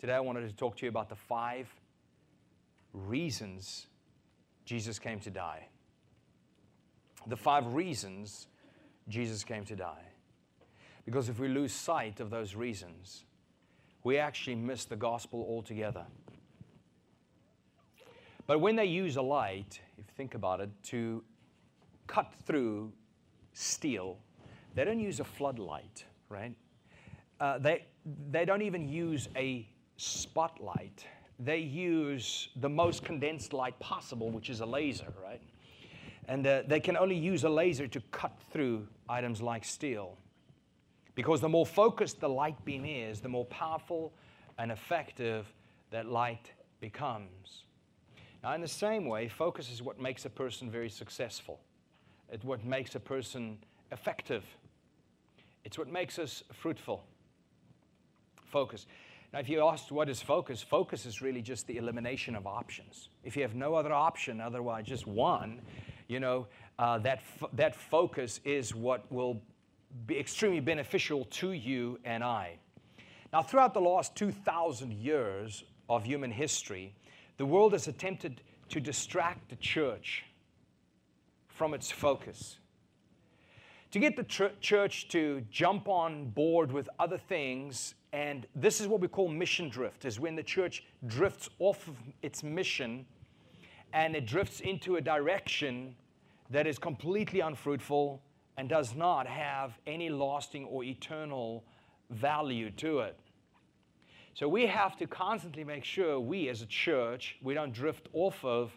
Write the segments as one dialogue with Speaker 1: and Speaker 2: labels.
Speaker 1: Today I wanted to talk to you about the five reasons Jesus came to die. The five reasons Jesus came to die. Because if we lose sight of those reasons, we actually miss the gospel altogether. But when they use a light, if you think about it, to cut through steel, they don't use a floodlight, right? Uh, they, they don't even use a spotlight. They use the most condensed light possible, which is a laser, right? And uh, they can only use a laser to cut through items like steel. Because the more focused the light beam is, the more powerful and effective that light becomes. Now, in the same way, focus is what makes a person very successful. It's what makes a person effective. It's what makes us fruitful. Focus. Now, if you ask what is focus, focus is really just the elimination of options. If you have no other option, otherwise just one, you know, uh, that, that focus is what will be extremely beneficial to you and I. Now, throughout the last 2,000 years of human history, the world has attempted to distract the church from its focus. To get the ch- church to jump on board with other things, and this is what we call mission drift, is when the church drifts off of its mission and it drifts into a direction that is completely unfruitful and does not have any lasting or eternal value to it. So we have to constantly make sure we as a church, we don't drift off of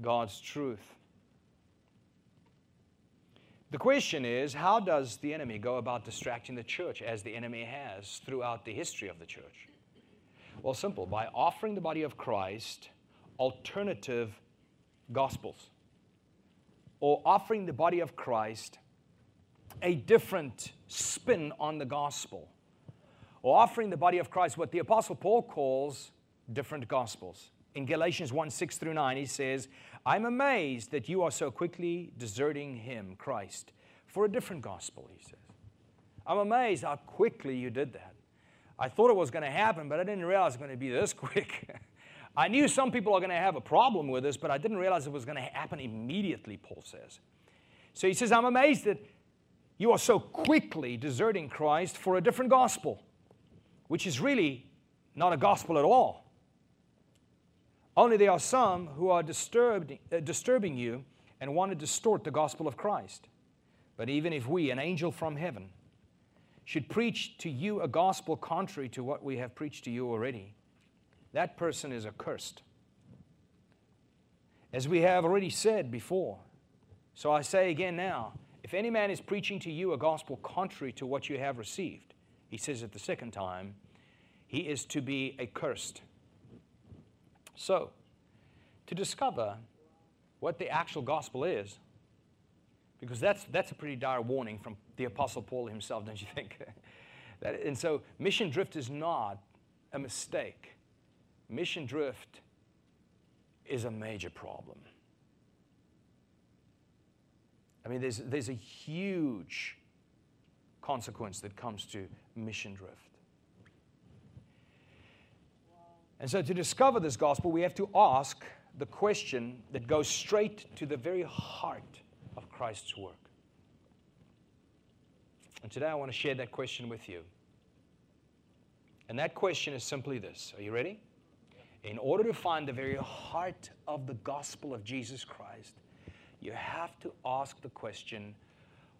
Speaker 1: God's truth. The question is, how does the enemy go about distracting the church as the enemy has throughout the history of the church? Well, simple, by offering the body of Christ alternative gospels or offering the body of Christ a different spin on the gospel, or offering the body of Christ what the Apostle Paul calls different gospels. In Galatians 1 6 through 9, he says, I'm amazed that you are so quickly deserting him, Christ, for a different gospel, he says. I'm amazed how quickly you did that. I thought it was going to happen, but I didn't realize it was going to be this quick. I knew some people are going to have a problem with this, but I didn't realize it was going to happen immediately, Paul says. So he says, I'm amazed that you are so quickly deserting Christ for a different gospel, which is really not a gospel at all. Only there are some who are disturbed, uh, disturbing you and want to distort the gospel of Christ. But even if we, an angel from heaven, should preach to you a gospel contrary to what we have preached to you already, that person is accursed. As we have already said before. So I say again now if any man is preaching to you a gospel contrary to what you have received, he says it the second time, he is to be accursed. So, to discover what the actual gospel is, because that's, that's a pretty dire warning from the Apostle Paul himself, don't you think? that, and so, mission drift is not a mistake mission drift is a major problem. I mean, there's, there's a huge consequence that comes to mission drift. And so, to discover this gospel, we have to ask the question that goes straight to the very heart of Christ's work. And today I want to share that question with you. And that question is simply this Are you ready? in order to find the very heart of the gospel of Jesus Christ, you have to ask the question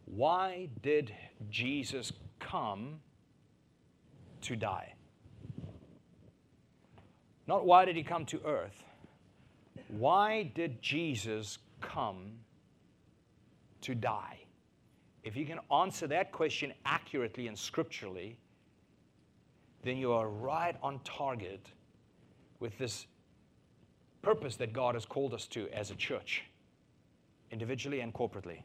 Speaker 1: why did Jesus come to die? Not why did he come to earth? Why did Jesus come to die? If you can answer that question accurately and scripturally, then you are right on target with this purpose that God has called us to as a church, individually and corporately.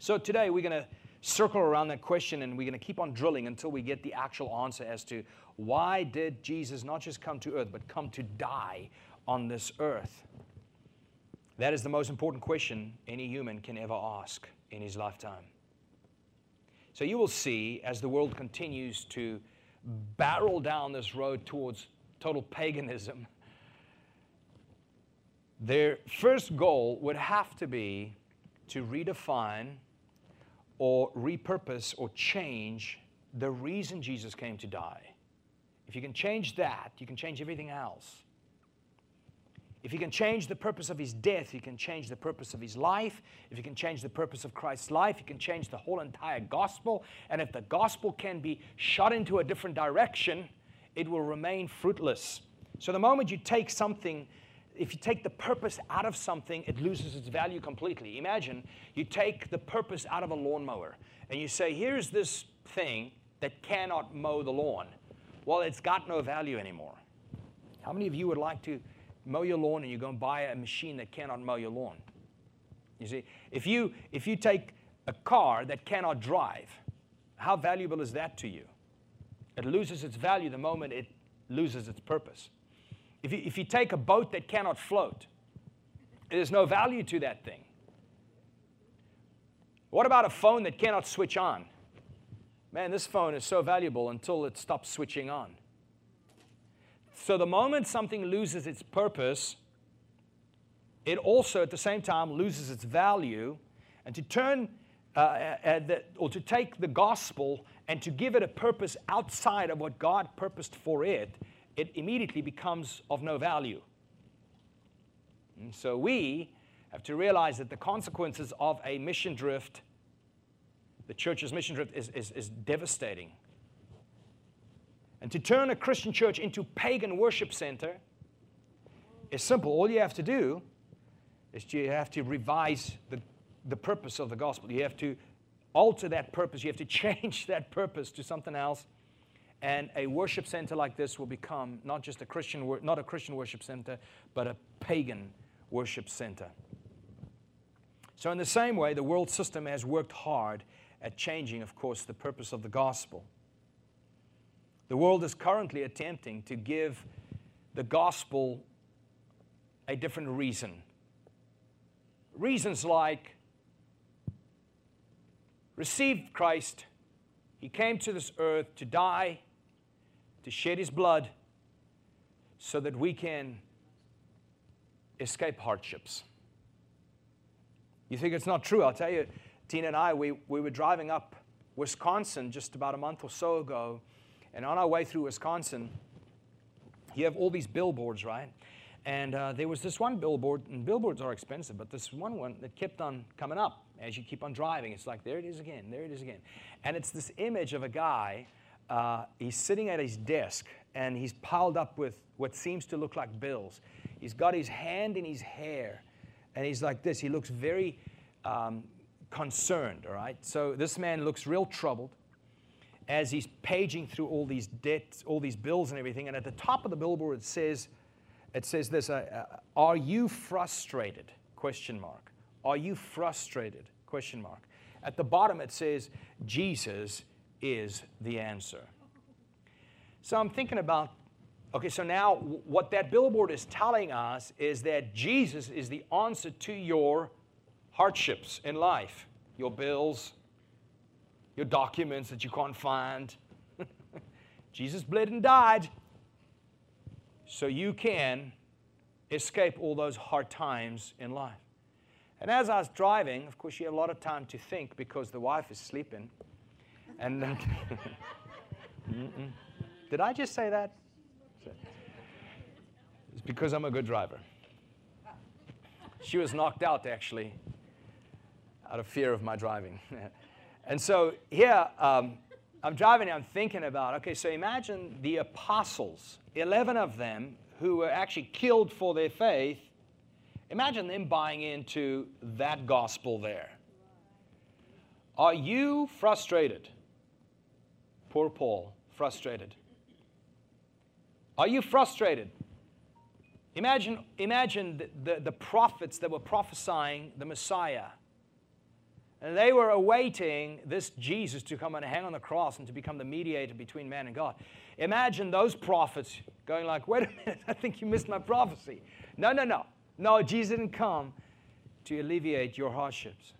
Speaker 1: So today we're going to circle around that question and we're going to keep on drilling until we get the actual answer as to why did Jesus not just come to earth but come to die on this earth? That is the most important question any human can ever ask in his lifetime. So you will see as the world continues to barrel down this road towards total paganism, their first goal would have to be to redefine or repurpose or change the reason Jesus came to die. If you can change that, you can change everything else. If you can change the purpose of his death, you can change the purpose of his life. If you can change the purpose of Christ's life, you can change the whole entire gospel. And if the gospel can be shot into a different direction, it will remain fruitless. So the moment you take something, if you take the purpose out of something, it loses its value completely. Imagine you take the purpose out of a lawnmower and you say, here's this thing that cannot mow the lawn. Well, it's got no value anymore. How many of you would like to mow your lawn and you go and buy a machine that cannot mow your lawn. You see, if you, if you take a car that cannot drive, how valuable is that to you? It loses its value the moment it loses its purpose. If you, if you take a boat that cannot float, there's no value to that thing. What about a phone that cannot switch on? Man, this phone is so valuable until it stops switching on. So the moment something loses its purpose, it also at the same time loses its value. And to turn, uh, uh, the, or to take the gospel and to give it a purpose outside of what God purposed for it, it immediately becomes of no value. And so we have to realize that the consequences of a mission drift, the church's mission drift, is, is, is devastating. And to turn a Christian church into pagan worship center is simple. All you have to do is you have to revise the, the purpose of the gospel. You have to alter that purpose. You have to change that purpose to something else. And a worship center like this will become not just a Christian, not a Christian worship center, but a pagan worship center. So, in the same way, the world system has worked hard at changing, of course, the purpose of the gospel. The world is currently attempting to give the gospel a different reason. Reasons like receive Christ, He came to this earth to die, to shed His blood, so that we can escape hardships. You think it's not true? I'll tell you, Tina and I, we, we were driving up Wisconsin just about a month or so ago and on our way through Wisconsin, you have all these billboards, right? And uh, there was this one billboard, and billboards are expensive, but this one one that kept on coming up as you keep on driving. It's like, there it is again, there it is again. And it's this image of a guy, uh, he's sitting at his desk, and he's piled up with what seems to look like bills. He's got his hand in his hair, and he's like this. He looks very um, concerned, all right? So this man looks real troubled as he's paging through all these debts, all these bills and everything. And at the top of the billboard, it says, it says this, uh, uh, are you frustrated? Question mark. Are you frustrated? Question mark. At the bottom, it says, Jesus is the answer. So I'm thinking about, okay, so now what that billboard is telling us is that Jesus is the answer to your hardships in life, your bills, your documents that you can't find. Jesus bled and died so you can escape all those hard times in life. And as I was driving, of course, you have a lot of time to think because the wife is sleeping. And did I just say that? It's because I'm a good driver. She was knocked out, actually, out of fear of my driving. And so here, um, I'm driving, I'm thinking about, okay, so imagine the apostles, 11 of them who were actually killed for their faith. Imagine them buying into that gospel there. Are you frustrated? Poor Paul, frustrated. Are you frustrated? Imagine, imagine the, the, the prophets that were prophesying the Messiah and they were awaiting this Jesus to come and hang on the cross and to become the mediator between man and God. Imagine those prophets going like, wait a minute, I think you missed my prophecy. No, no, no. No, Jesus didn't come to alleviate your hardships.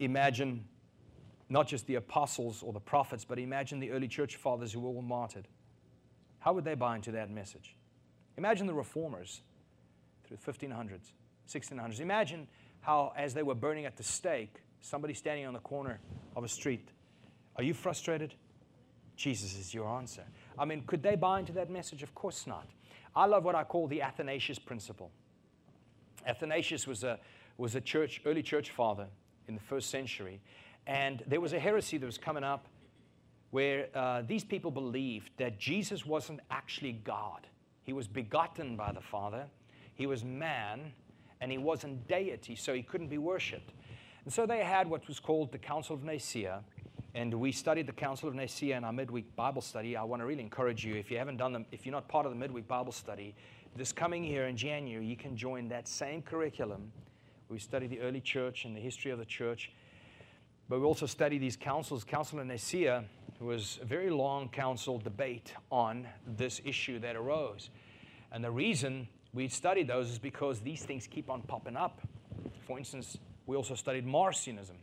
Speaker 1: Imagine not just the apostles or the prophets, but imagine the early church fathers who were all martyred. How would they buy into that message? Imagine the reformers through the 1500s, 1600s. Imagine how, as they were burning at the stake, somebody standing on the corner of a street, Are you frustrated? Jesus is your answer. I mean, could they buy into that message? Of course not. I love what I call the Athanasius principle. Athanasius was a, was a church, early church father in the first century, and there was a heresy that was coming up where uh, these people believed that Jesus wasn't actually God. He was begotten by the Father, he was man, and he wasn't deity, so he couldn't be worshiped. And so they had what was called the Council of Nicaea, and we studied the Council of Nicaea in our midweek Bible study. I want to really encourage you, if you haven't done them, if you're not part of the midweek Bible study, this coming year in January, you can join that same curriculum. We study the early church and the history of the church. But we also study these councils. Council of Nicaea was a very long council debate on this issue that arose. And the reason we studied those is because these things keep on popping up. For instance, we also studied Marcionism.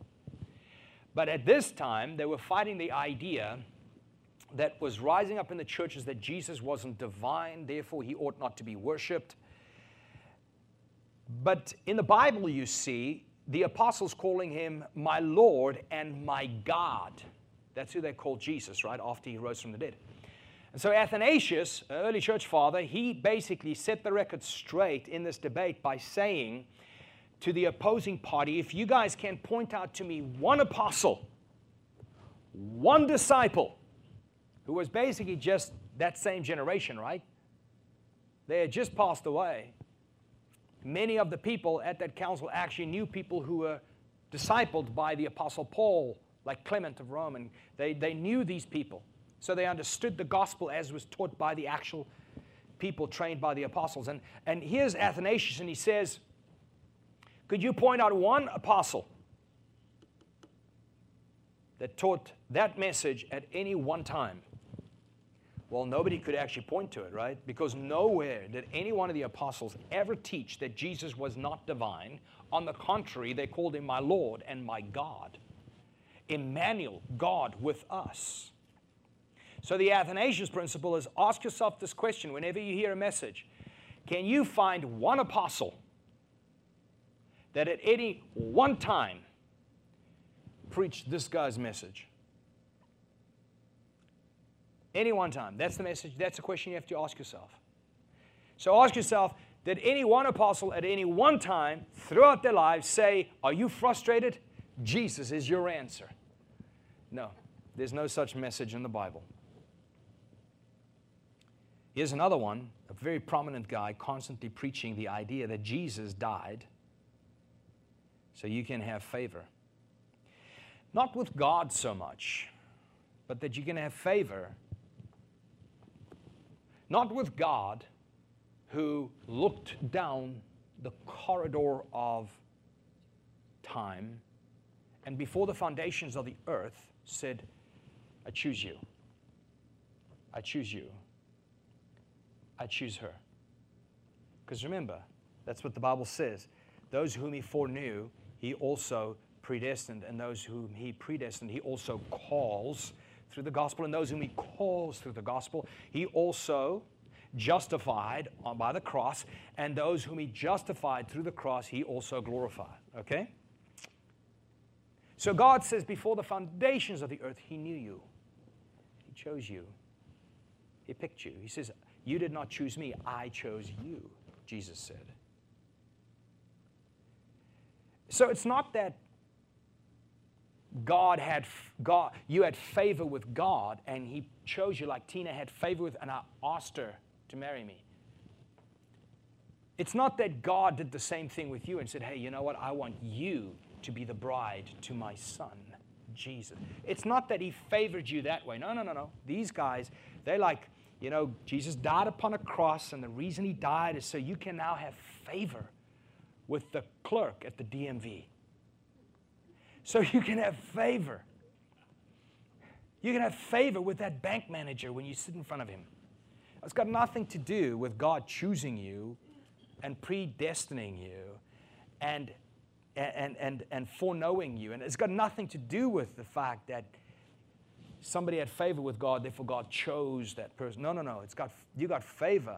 Speaker 1: But at this time, they were fighting the idea that was rising up in the churches that Jesus wasn't divine, therefore, he ought not to be worshiped. But in the Bible, you see, the apostles calling him my Lord and my God. That's who they called Jesus, right? After he rose from the dead. And so Athanasius, early church father, he basically set the record straight in this debate by saying to the opposing party, if you guys can point out to me one apostle, one disciple, who was basically just that same generation, right? They had just passed away. Many of the people at that council actually knew people who were discipled by the Apostle Paul, like Clement of Rome, and they, they knew these people. So they understood the gospel as was taught by the actual people trained by the apostles. And, and here's Athanasius, and he says, Could you point out one apostle that taught that message at any one time? Well, nobody could actually point to it, right? Because nowhere did any one of the apostles ever teach that Jesus was not divine. On the contrary, they called him my Lord and my God. Emmanuel, God with us. So the Athanasius principle is ask yourself this question whenever you hear a message Can you find one apostle that at any one time preached this guy's message? Any one time. That's the message. That's the question you have to ask yourself. So ask yourself Did any one apostle at any one time throughout their lives say, Are you frustrated? Jesus is your answer. No, there's no such message in the Bible. Here's another one, a very prominent guy constantly preaching the idea that Jesus died so you can have favor. Not with God so much, but that you can have favor not with God, who looked down the corridor of time and before the foundations of the earth said, I choose you. I choose you. I choose her. Because remember, that's what the Bible says. Those whom he foreknew, he also predestined, and those whom he predestined, he also calls through the gospel, and those whom he calls through the gospel, he also justified uh, by the cross, and those whom he justified through the cross, he also glorified. Okay? So God says, before the foundations of the earth, he knew you. He chose you. He picked you. He says, You did not choose me, I chose you, Jesus said. So it's not that God had God, you had favor with God, and He chose you like Tina had favor with, and I asked her to marry me. It's not that God did the same thing with you and said, Hey, you know what? I want you to be the bride to my son, Jesus. It's not that He favored you that way. No, no, no, no. These guys, they like, you know, Jesus died upon a cross, and the reason He died is so you can now have favor with the clerk at the DMV so you can have favor. You can have favor with that bank manager when you sit in front of him. It's got nothing to do with God choosing you and predestining you and and, and, and foreknowing you. And it's got nothing to do with the fact that somebody had favor with God, therefore God chose that person. No, no, no. It's got, you got favor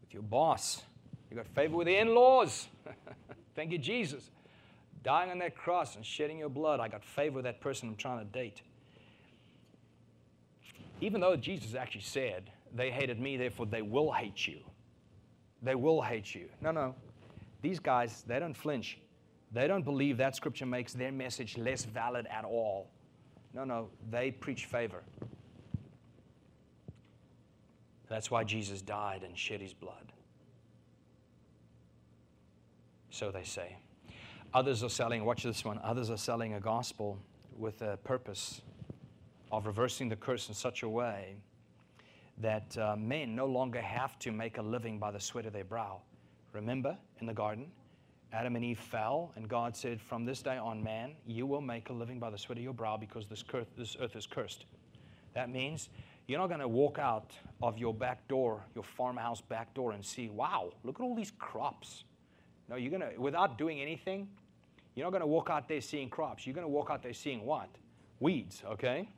Speaker 1: with your boss, you got favor with the in laws. Thank you, Jesus. Dying on that cross and shedding your blood, I got favor with that person I'm trying to date. Even though Jesus actually said, They hated me, therefore they will hate you. They will hate you. No, no. These guys, they don't flinch. They don't believe that scripture makes their message less valid at all. No, no. They preach favor. That's why Jesus died and shed his blood. So they say. Others are selling, watch this one, others are selling a gospel with a purpose of reversing the curse in such a way that uh, men no longer have to make a living by the sweat of their brow. Remember in the garden, Adam and Eve fell, and God said, From this day on, man, you will make a living by the sweat of your brow because this, cur- this earth is cursed. That means you're not going to walk out of your back door, your farmhouse back door, and see, wow, look at all these crops. No, you're going to, without doing anything, you're not going to walk out there seeing crops. You're going to walk out there seeing what? Weeds, okay?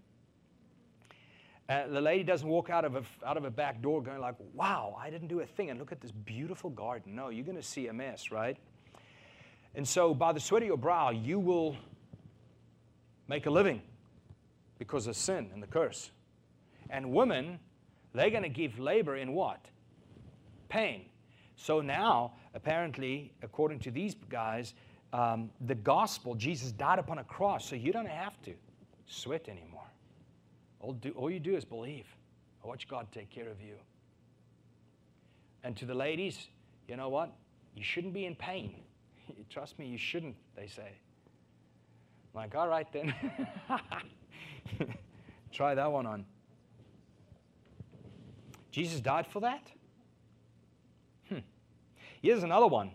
Speaker 1: Uh, the lady doesn't walk out of, a, out of a back door going like, wow, I didn't do a thing, and look at this beautiful garden. No, you're going to see a mess, right? And so by the sweat of your brow, you will make a living because of sin and the curse. And women, they're going to give labor in what? Pain. So now, apparently, according to these guys, um, the gospel, Jesus died upon a cross, so you don't have to sweat anymore. All, do, all you do is believe. Watch God take care of you. And to the ladies, you know what? You shouldn't be in pain. Trust me, you shouldn't, they say. I'm like, all right then. Try that one on. Jesus died for that? Here's another one.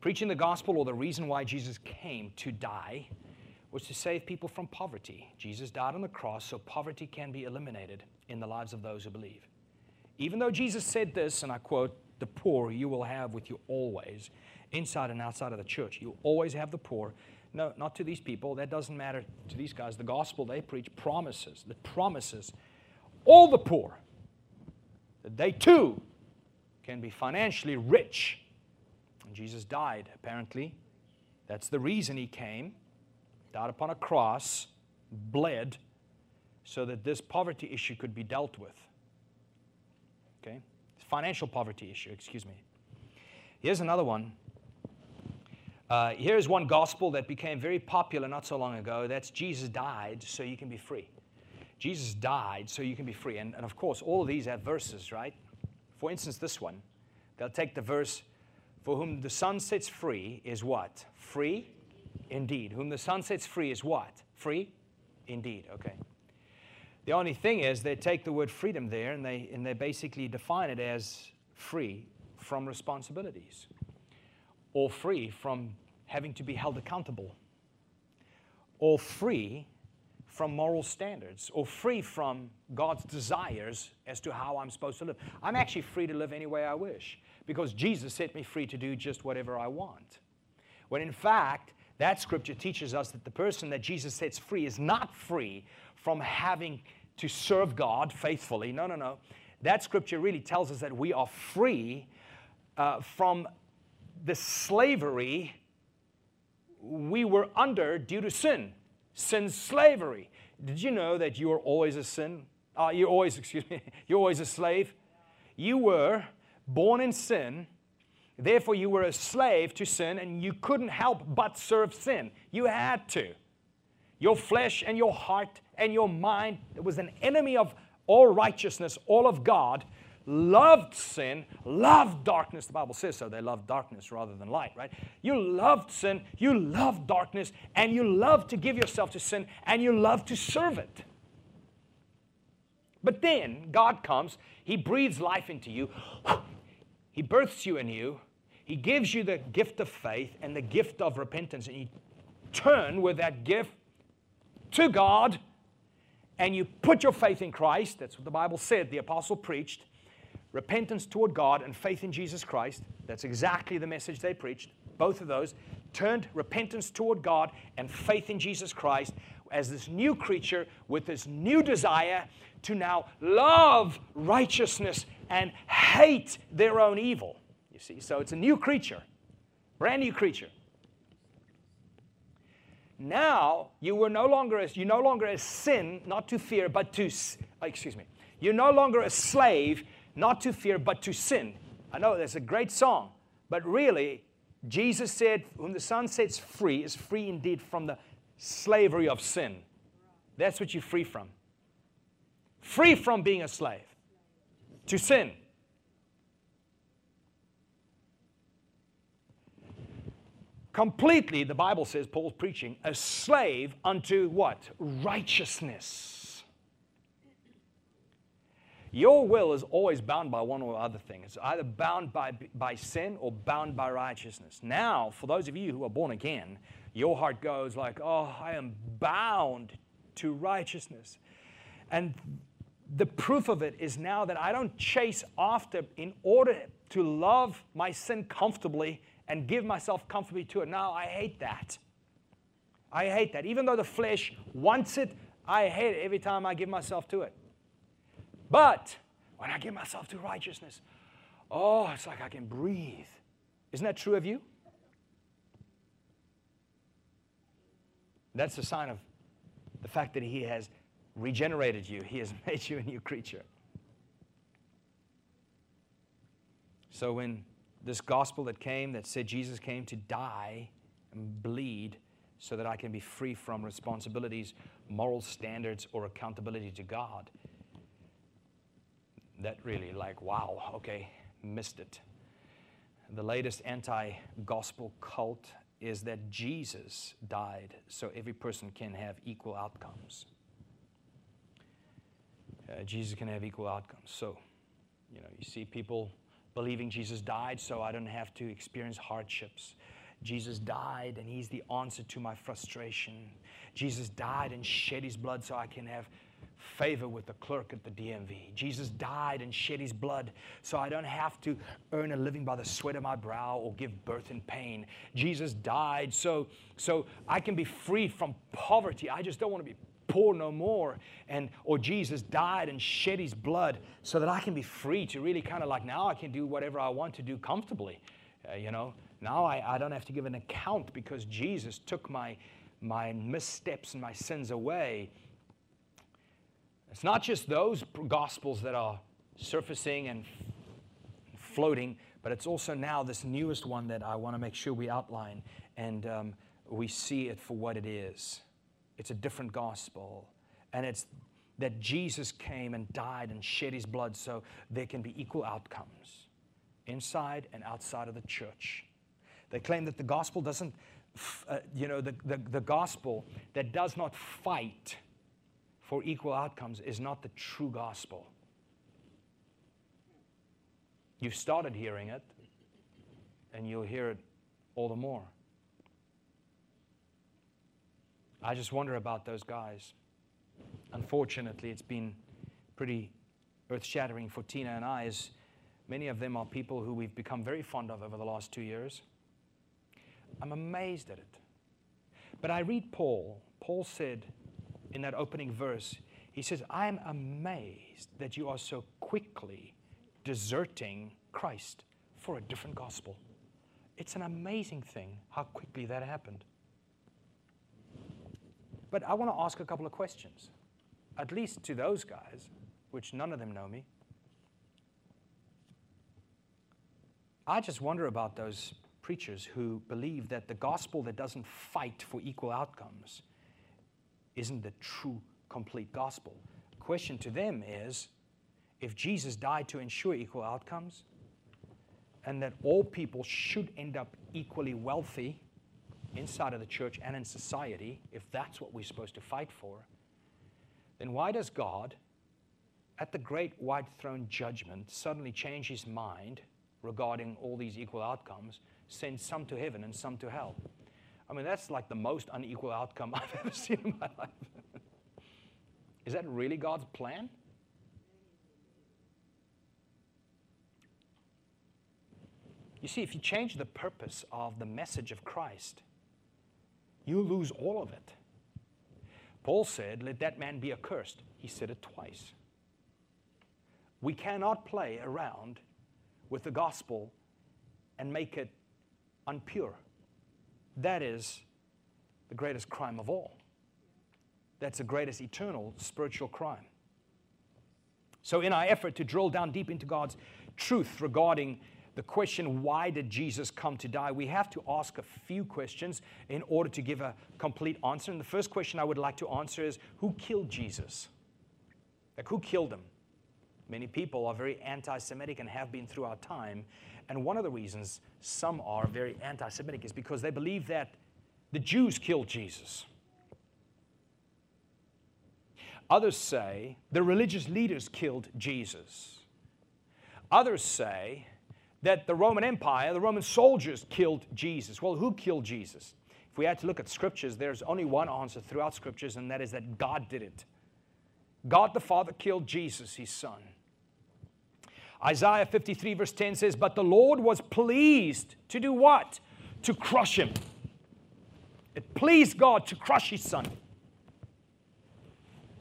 Speaker 1: Preaching the gospel or the reason why Jesus came to die was to save people from poverty. Jesus died on the cross so poverty can be eliminated in the lives of those who believe. Even though Jesus said this, and I quote, the poor you will have with you always, inside and outside of the church. You always have the poor. No, not to these people. That doesn't matter to these guys. The gospel they preach promises, the promises all the poor that they too can be financially rich. Jesus died, apparently. That's the reason he came died upon a cross, bled, so that this poverty issue could be dealt with. Okay? Financial poverty issue, excuse me. Here's another one. Uh, here's one gospel that became very popular not so long ago. That's Jesus died so you can be free. Jesus died so you can be free. And, and of course, all of these have verses, right? For instance, this one. They'll take the verse, For whom the Son sets free is what? Free indeed. Whom the Son sets free is what? Free? Indeed. Okay. The only thing is they take the word freedom there and they, and they basically define it as free from responsibilities or free from having to be held accountable or free from moral standards or free from God's desires as to how I'm supposed to live. I'm actually free to live any way I wish because Jesus set me free to do just whatever I want. When in fact, that scripture teaches us that the person that Jesus sets free is not free from having to serve God faithfully. No, no, no. That scripture really tells us that we are free uh, from the slavery we were under due to sin, sin slavery. Did you know that you are always a sin? Uh, you're always, excuse me, you're always a slave. You were born in sin Therefore, you were a slave to sin and you couldn't help but serve sin. You had to. Your flesh and your heart and your mind was an enemy of all righteousness, all of God, loved sin, loved darkness. The Bible says so. They loved darkness rather than light, right? You loved sin, you loved darkness, and you loved to give yourself to sin, and you loved to serve it. But then God comes, He breathes life into you, He births you anew, he gives you the gift of faith and the gift of repentance, and you turn with that gift to God and you put your faith in Christ. That's what the Bible said, the apostle preached. Repentance toward God and faith in Jesus Christ. That's exactly the message they preached. both of those, turned repentance toward God and faith in Jesus Christ as this new creature with this new desire to now love righteousness and hate their own evil. You see, so it's a new creature, brand new creature. Now you were no longer as you no longer as sin, not to fear, but to uh, excuse me. You're no longer a slave, not to fear, but to sin. I know that's a great song, but really, Jesus said, Whom the Son sets free is free indeed from the slavery of sin. That's what you're free from. Free from being a slave to sin. Completely, the Bible says, Paul's preaching, a slave unto what? Righteousness. Your will is always bound by one or other thing. It's either bound by, by sin or bound by righteousness. Now, for those of you who are born again, your heart goes like, oh, I am bound to righteousness. And the proof of it is now that I don't chase after in order to love my sin comfortably and give myself comfortably to it. Now, I hate that. I hate that. Even though the flesh wants it, I hate it every time I give myself to it. But when I give myself to righteousness, oh, it's like I can breathe. Isn't that true of you? That's a sign of the fact that He has regenerated you, He has made you a new creature. So when this gospel that came that said Jesus came to die and bleed so that I can be free from responsibilities, moral standards, or accountability to God, that really like, wow, okay, missed it. The latest anti gospel cult is that Jesus died so every person can have equal outcomes. Uh, Jesus can have equal outcomes. So, you know, you see people believing Jesus died so I don't have to experience hardships. Jesus died and he's the answer to my frustration. Jesus died and shed his blood so I can have favor with the clerk at the DMV. Jesus died and shed his blood so I don't have to earn a living by the sweat of my brow or give birth in pain. Jesus died so, so I can be free from poverty. I just don't want to be poor no more. And or Jesus died and shed his blood so that I can be free to really kind of like now I can do whatever I want to do comfortably. Uh, you know, now I, I don't have to give an account because Jesus took my my missteps and my sins away it's not just those gospels that are surfacing and floating, but it's also now this newest one that I want to make sure we outline and um, we see it for what it is. It's a different gospel. And it's that Jesus came and died and shed his blood so there can be equal outcomes inside and outside of the church. They claim that the gospel doesn't, uh, you know, the, the, the gospel that does not fight for equal outcomes is not the true gospel. You've started hearing it, and you'll hear it all the more. I just wonder about those guys. Unfortunately, it's been pretty earth shattering for Tina and I, as many of them are people who we've become very fond of over the last two years. I'm amazed at it. But I read Paul. Paul said, in that opening verse, he says, I'm amazed that you are so quickly deserting Christ for a different gospel. It's an amazing thing how quickly that happened. But I want to ask a couple of questions, at least to those guys, which none of them know me. I just wonder about those preachers who believe that the gospel that doesn't fight for equal outcomes isn't the true, complete gospel. The question to them is if Jesus died to ensure equal outcomes and that all people should end up equally wealthy inside of the church and in society, if that's what we're supposed to fight for, then why does God, at the great white throne judgment, suddenly change his mind regarding all these equal outcomes, send some to heaven and some to hell? I mean, that's like the most unequal outcome I've ever seen in my life. Is that really God's plan? You see, if you change the purpose of the message of Christ, you lose all of it. Paul said, Let that man be accursed. He said it twice. We cannot play around with the gospel and make it unpure. That is the greatest crime of all. That's the greatest eternal spiritual crime. So, in our effort to drill down deep into God's truth regarding the question, why did Jesus come to die? We have to ask a few questions in order to give a complete answer. And the first question I would like to answer is who killed Jesus? Like, who killed him? Many people are very anti Semitic and have been throughout time. And one of the reasons some are very anti Semitic is because they believe that the Jews killed Jesus. Others say the religious leaders killed Jesus. Others say that the Roman Empire, the Roman soldiers killed Jesus. Well, who killed Jesus? If we had to look at scriptures, there's only one answer throughout scriptures, and that is that God did it. God the Father killed Jesus, his son. Isaiah 53, verse 10 says, But the Lord was pleased to do what? To crush him. It pleased God to crush his son.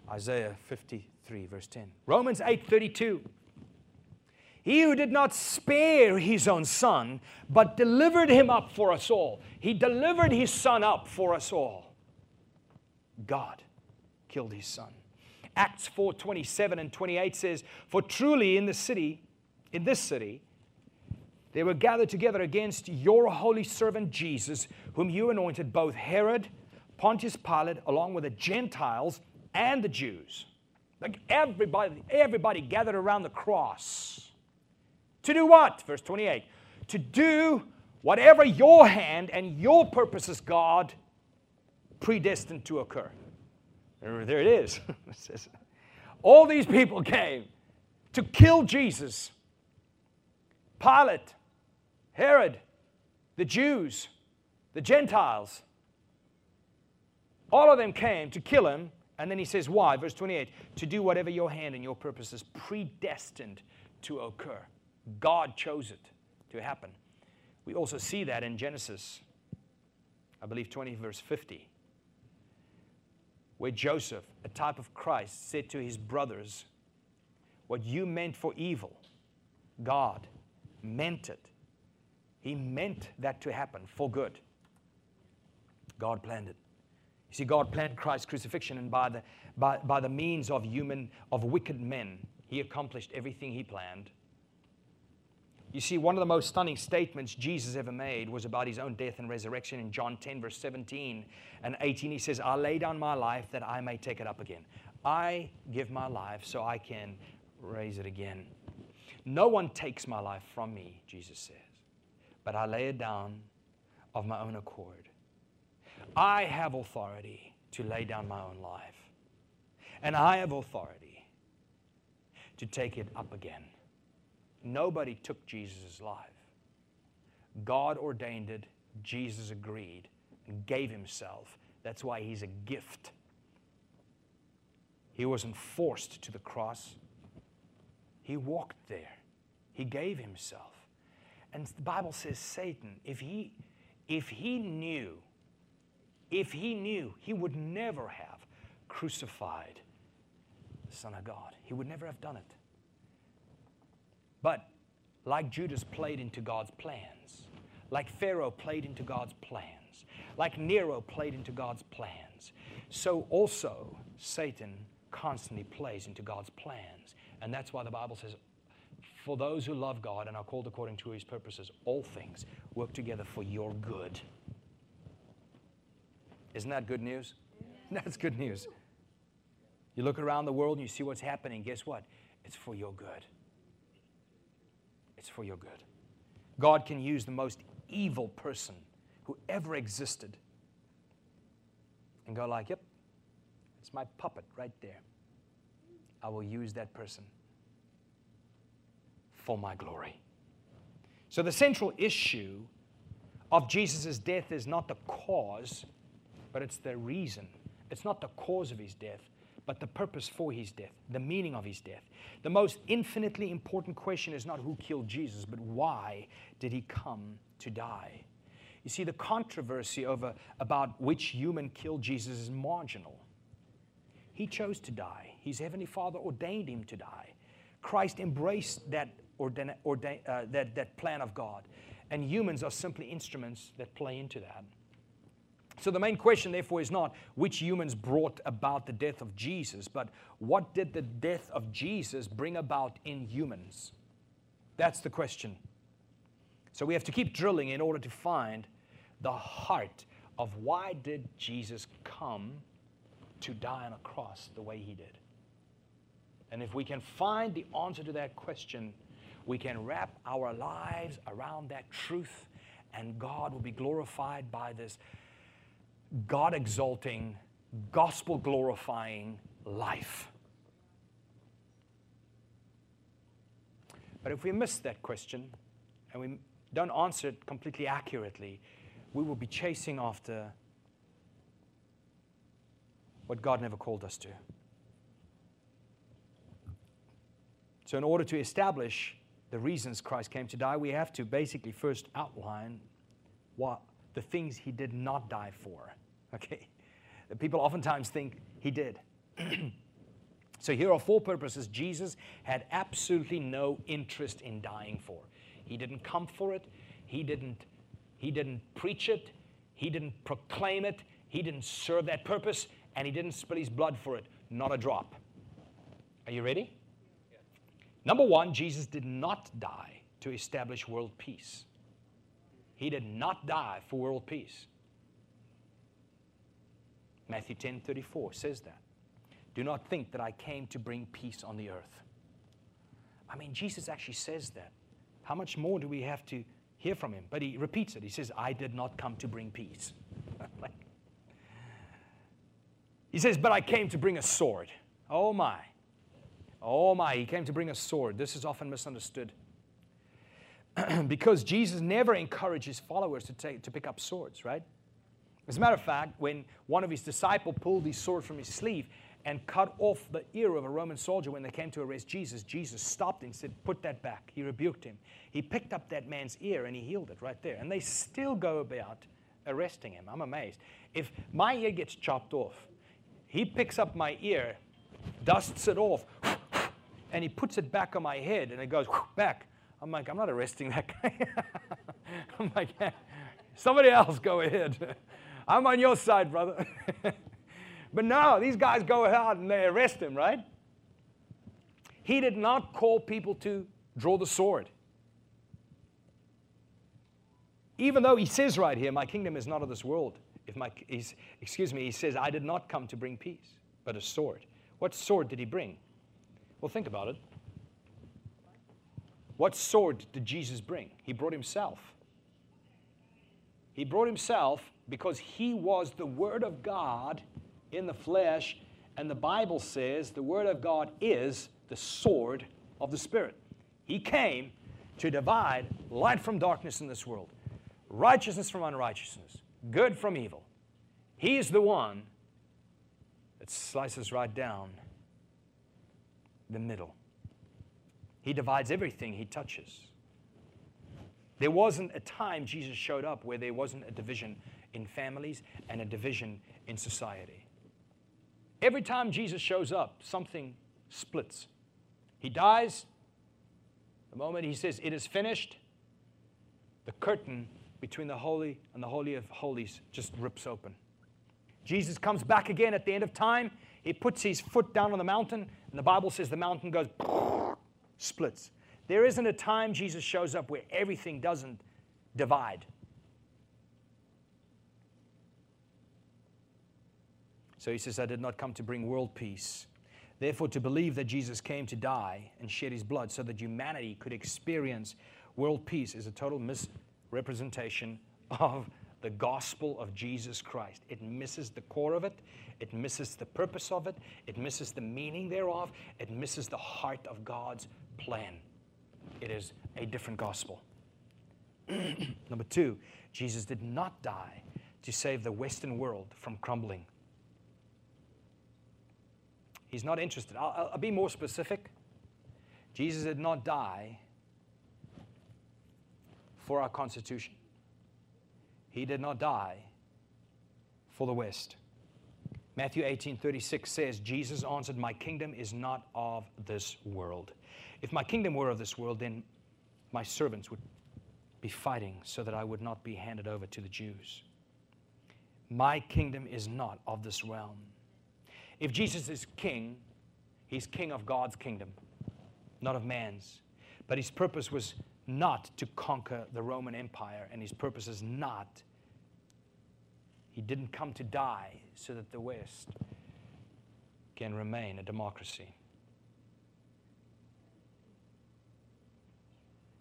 Speaker 1: Isaiah 53, verse 10. Romans 8, 32. He who did not spare his own son, but delivered him up for us all. He delivered his son up for us all. God killed his son. Acts 4 27 and 28 says, For truly in the city, in this city, they were gathered together against your holy servant Jesus, whom you anointed, both Herod, Pontius Pilate, along with the Gentiles and the Jews. Like everybody, everybody gathered around the cross to do what? Verse 28 To do whatever your hand and your purposes, God, predestined to occur. There it is. All these people came to kill Jesus. Pilate, Herod, the Jews, the Gentiles, all of them came to kill him. And then he says, Why? Verse 28 To do whatever your hand and your purposes predestined to occur. God chose it to happen. We also see that in Genesis, I believe 20, verse 50, where Joseph, a type of Christ, said to his brothers, What you meant for evil, God meant it. He meant that to happen for good. God planned it. You see, God planned Christ's crucifixion, and by the, by, by the means of human, of wicked men, He accomplished everything He planned. You see, one of the most stunning statements Jesus ever made was about his own death and resurrection in John 10, verse 17 and 18. He says, I lay down my life that I may take it up again. I give my life so I can raise it again. No one takes my life from me, Jesus says, but I lay it down of my own accord. I have authority to lay down my own life, and I have authority to take it up again. Nobody took Jesus' life. God ordained it, Jesus agreed, and gave himself. That's why he's a gift. He wasn't forced to the cross, he walked there. He gave himself. And the Bible says Satan, if he if he knew, if he knew, he would never have crucified the Son of God. He would never have done it. But like Judas played into God's plans, like Pharaoh played into God's plans, like Nero played into God's plans, so also Satan constantly plays into God's plans. And that's why the Bible says, for those who love God and are called according to his purposes, all things work together for your good. Isn't that good news? That's good news. You look around the world and you see what's happening, guess what? It's for your good it's for your good. God can use the most evil person who ever existed and go like, yep, it's my puppet right there. I will use that person for my glory. So the central issue of Jesus' death is not the cause, but it's the reason. It's not the cause of his death, but the purpose for his death, the meaning of his death. The most infinitely important question is not who killed Jesus, but why did he come to die? You see, the controversy over about which human killed Jesus is marginal. He chose to die. His heavenly Father ordained him to die. Christ embraced that, ordain, ordain, uh, that, that plan of God. And humans are simply instruments that play into that. So the main question, therefore, is not which humans brought about the death of Jesus, but what did the death of Jesus bring about in humans? That's the question. So we have to keep drilling in order to find the heart of why did Jesus come to die on a cross the way he did. And if we can find the answer to that question, we can wrap our lives around that truth, and God will be glorified by this God exalting, gospel glorifying life. But if we miss that question and we don't answer it completely accurately, we will be chasing after what God never called us to. So, in order to establish the reasons Christ came to die, we have to basically first outline what the things he did not die for. Okay? People oftentimes think he did. so, here are four purposes Jesus had absolutely no interest in dying for. He didn't come for it, he didn't he didn't preach it, he didn't proclaim it, he didn't serve that purpose, and he didn't spill his blood for it. Not a drop. Are you ready? Number one, Jesus did not die to establish world peace. He did not die for world peace. Matthew 10 34 says that. Do not think that I came to bring peace on the earth. I mean, Jesus actually says that. How much more do we have to hear from him. But he repeats it. He says, I did not come to bring peace. he says, But I came to bring a sword. Oh my. Oh my. He came to bring a sword. This is often misunderstood. because Jesus never encouraged his followers to, take, to pick up swords, right? As a matter of fact, when one of his disciples pulled his sword from his sleeve, and cut off the ear of a Roman soldier when they came to arrest Jesus. Jesus stopped and said, Put that back. He rebuked him. He picked up that man's ear and he healed it right there. And they still go about arresting him. I'm amazed. If my ear gets chopped off, he picks up my ear, dusts it off, and he puts it back on my head and it goes back. I'm like, I'm not arresting that guy. I'm like, somebody else go ahead. I'm on your side, brother. But no, these guys go out and they arrest him, right? He did not call people to draw the sword. Even though he says right here, my kingdom is not of this world. If my, he's, excuse me, he says, I did not come to bring peace, but a sword. What sword did he bring? Well, think about it. What sword did Jesus bring? He brought himself. He brought himself because he was the Word of God in the flesh, and the Bible says the Word of God is the sword of the Spirit. He came to divide light from darkness in this world, righteousness from unrighteousness, good from evil. He's the one that slices right down the middle. He divides everything he touches. There wasn't a time Jesus showed up where there wasn't a division in families and a division in society. Every time Jesus shows up, something splits. He dies. The moment he says, It is finished, the curtain between the holy and the holy of holies just rips open. Jesus comes back again at the end of time. He puts his foot down on the mountain, and the Bible says the mountain goes splits. There isn't a time Jesus shows up where everything doesn't divide. So he says, I did not come to bring world peace. Therefore, to believe that Jesus came to die and shed his blood so that humanity could experience world peace is a total misrepresentation of the gospel of Jesus Christ. It misses the core of it, it misses the purpose of it, it misses the meaning thereof, it misses the heart of God's plan. It is a different gospel. Number two, Jesus did not die to save the Western world from crumbling He's not interested. I'll, I'll be more specific. Jesus did not die for our Constitution, He did not die for the West. Matthew 18 36 says, Jesus answered, My kingdom is not of this world. If my kingdom were of this world, then my servants would be fighting so that I would not be handed over to the Jews. My kingdom is not of this realm. If Jesus is king, he's king of God's kingdom, not of man's. But his purpose was not to conquer the Roman Empire, and his purpose is not. He didn't come to die so that the West can remain a democracy.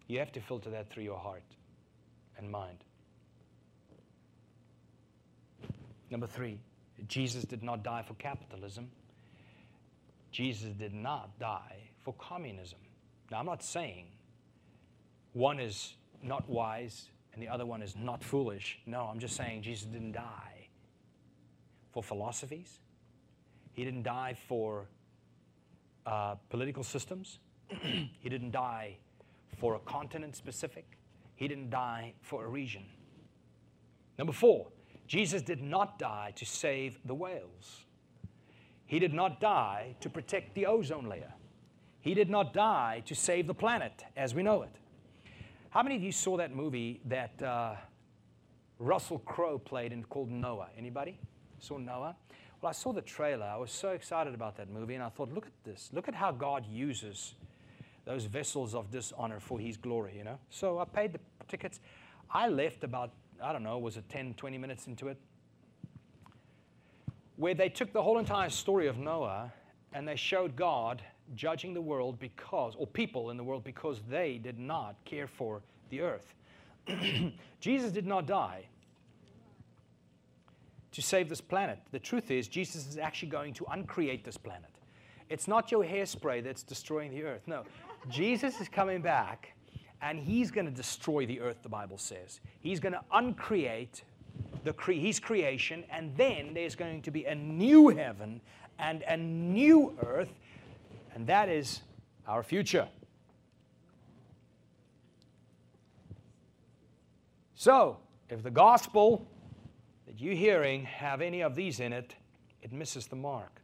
Speaker 1: You have to filter that through your heart and mind. Number three, Jesus did not die for capitalism. Jesus did not die for communism. Now, I'm not saying one is not wise and the other one is not foolish. No, I'm just saying Jesus didn't die for philosophies. He didn't die for uh, political systems. he didn't die for a continent specific. He didn't die for a region. Number four, Jesus did not die to save the whales. He did not die to protect the ozone layer. He did not die to save the planet as we know it. How many of you saw that movie that uh, Russell Crowe played in called Noah? Anybody saw Noah? Well, I saw the trailer. I was so excited about that movie, and I thought, look at this. Look at how God uses those vessels of dishonor for His glory, you know? So I paid the tickets. I left about I don't know, was it 10, 20 minutes into it? Where they took the whole entire story of Noah and they showed God judging the world because, or people in the world because they did not care for the earth. Jesus did not die to save this planet. The truth is, Jesus is actually going to uncreate this planet. It's not your hairspray that's destroying the earth. No. Jesus is coming back and he's going to destroy the earth, the Bible says. He's going to uncreate the cre- his creation, and then there's going to be a new heaven and a new earth, and that is our future. So, if the gospel that you're hearing have any of these in it, it misses the mark.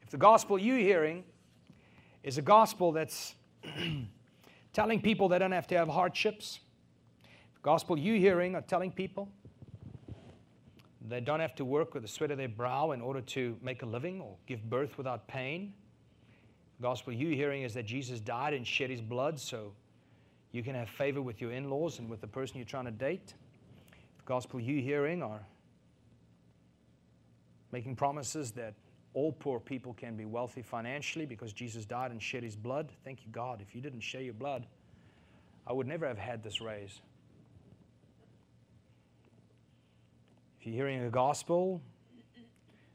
Speaker 1: If the gospel you're hearing is a gospel that's telling people they don't have to have hardships, the gospel you're hearing are telling people they don't have to work with the sweat of their brow in order to make a living or give birth without pain. The gospel you're hearing is that Jesus died and shed his blood so you can have favor with your in laws and with the person you're trying to date. The gospel you're hearing are making promises that all poor people can be wealthy financially because Jesus died and shed his blood. Thank you, God. If you didn't shed your blood, I would never have had this raise. If you're hearing a gospel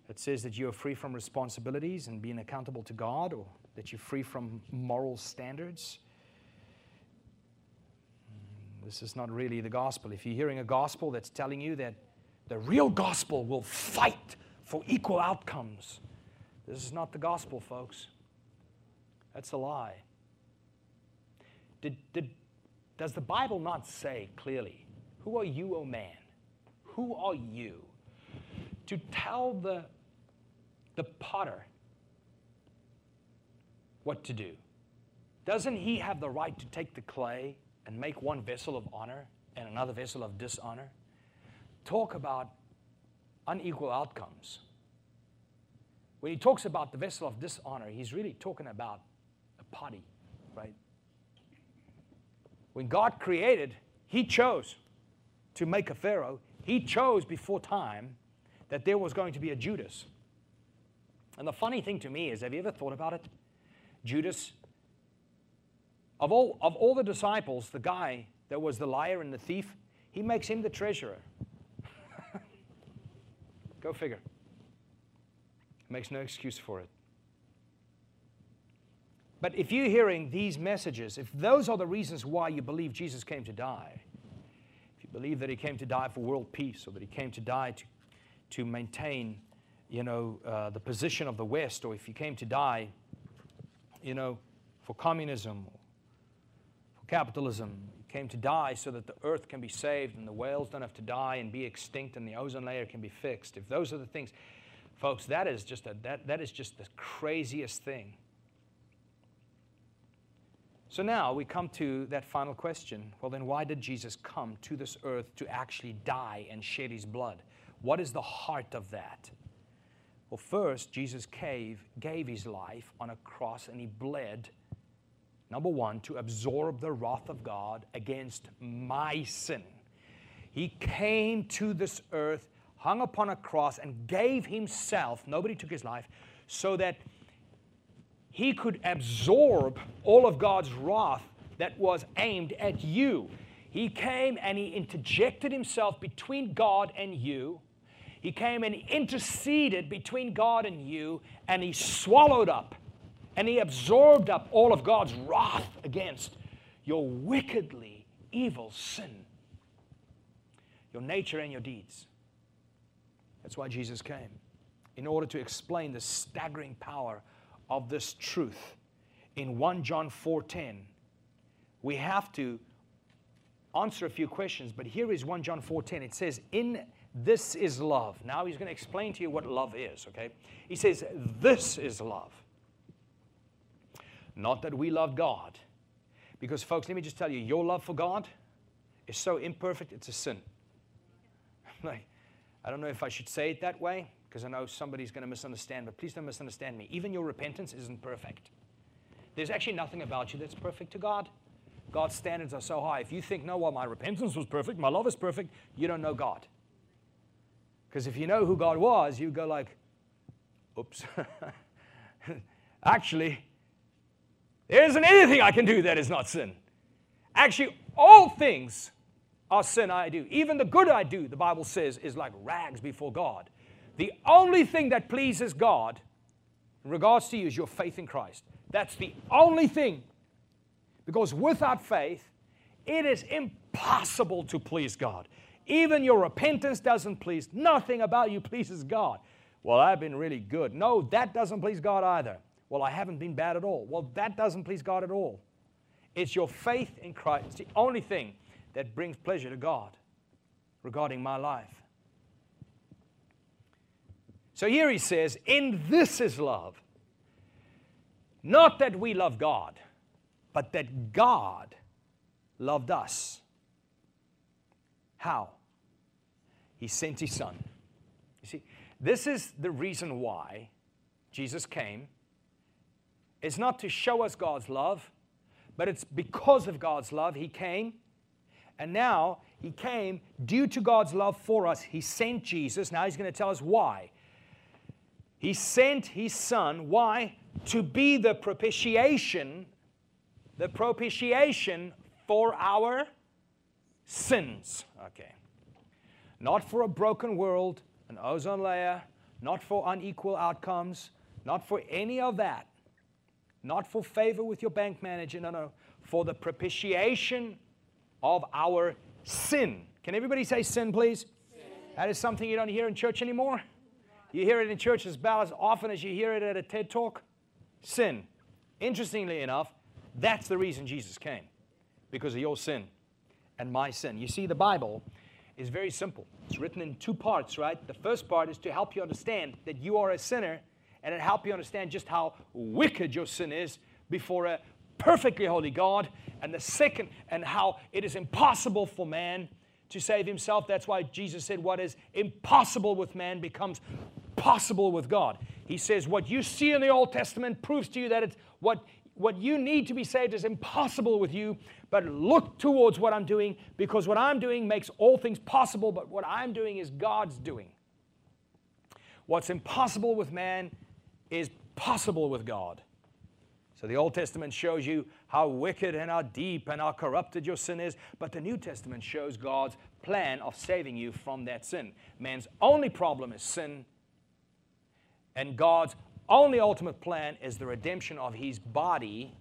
Speaker 1: that says that you are free from responsibilities and being accountable to God, or that you're free from moral standards, this is not really the gospel. If you're hearing a gospel that's telling you that the real gospel will fight for equal outcomes. This is not the gospel, folks. That's a lie. Did, did, does the Bible not say clearly, Who are you, O oh man? Who are you to tell the, the potter what to do? Doesn't he have the right to take the clay and make one vessel of honor and another vessel of dishonor? Talk about unequal outcomes. When he talks about the vessel of dishonor, he's really talking about a potty, right? When God created, he chose to make a Pharaoh. He chose before time that there was going to be a Judas. And the funny thing to me is, have you ever thought about it? Judas, of all, of all the disciples, the guy that was the liar and the thief, he makes him the treasurer. Go figure. Makes no excuse for it. But if you're hearing these messages, if those are the reasons why you believe Jesus came to die, believe that he came to die for world peace or that he came to die to, to maintain, you know, uh, the position of the West or if he came to die, you know, for communism or for capitalism. He came to die so that the earth can be saved and the whales don't have to die and be extinct and the ozone layer can be fixed. If those are the things, folks, that is just, a, that, that is just the craziest thing. So now we come to that final question. Well, then, why did Jesus come to this earth to actually die and shed his blood? What is the heart of that? Well, first, Jesus gave, gave his life on a cross and he bled, number one, to absorb the wrath of God against my sin. He came to this earth, hung upon a cross, and gave himself, nobody took his life, so that he could absorb all of God's wrath that was aimed at you. He came and he interjected himself between God and you. He came and interceded between God and you, and he swallowed up and he absorbed up all of God's wrath against your wickedly evil sin, your nature and your deeds. That's why Jesus came, in order to explain the staggering power of this truth in 1 John 4:10, we have to answer a few questions, but here is 1 John 4:10. It says, "In this is love." Now he's going to explain to you what love is, okay? He says, "This is love." Not that we love God. Because folks, let me just tell you, your love for God is so imperfect, it's a sin. like I don't know if I should say it that way, because I know somebody's going to misunderstand, but please don't misunderstand me. Even your repentance isn't perfect. There's actually nothing about you that's perfect to God. God's standards are so high. If you think, no, well, my repentance was perfect, my love is perfect, you don't know God. Because if you know who God was, you go like, oops. actually, there isn't anything I can do that is not sin. Actually, all things are sin I do. Even the good I do, the Bible says, is like rags before God. The only thing that pleases God in regards to you is your faith in Christ. That's the only thing. Because without faith, it is impossible to please God. Even your repentance doesn't please, nothing about you pleases God. Well, I've been really good. No, that doesn't please God either. Well, I haven't been bad at all. Well, that doesn't please God at all. It's your faith in Christ. It's the only thing that brings pleasure to God regarding my life. So here he says, In this is love. Not that we love God, but that God loved us. How? He sent his son. You see, this is the reason why Jesus came. It's not to show us God's love, but it's because of God's love he came. And now he came due to God's love for us. He sent Jesus. Now he's going to tell us why. He sent his son. Why? To be the propitiation, the propitiation for our sins. Okay. Not for a broken world, an ozone layer, not for unequal outcomes, not for any of that. Not for favor with your bank manager, no, no. For the propitiation of our sin. Can everybody say sin, please? Sin. That is something you don't hear in church anymore. You hear it in church as about as often as you hear it at a TED talk. Sin. Interestingly enough, that's the reason Jesus came because of your sin and my sin. You see, the Bible is very simple. It's written in two parts, right? The first part is to help you understand that you are a sinner and it help you understand just how wicked your sin is before a perfectly holy God. And the second, and how it is impossible for man to save himself. That's why Jesus said, What is impossible with man becomes possible with God. He says, What you see in the Old Testament proves to you that it's what, what you need to be saved is impossible with you, but look towards what I'm doing because what I'm doing makes all things possible, but what I'm doing is God's doing. What's impossible with man is possible with God. So the Old Testament shows you how wicked and how deep and how corrupted your sin is, but the New Testament shows God's plan of saving you from that sin. Man's only problem is sin, and God's only ultimate plan is the redemption of his body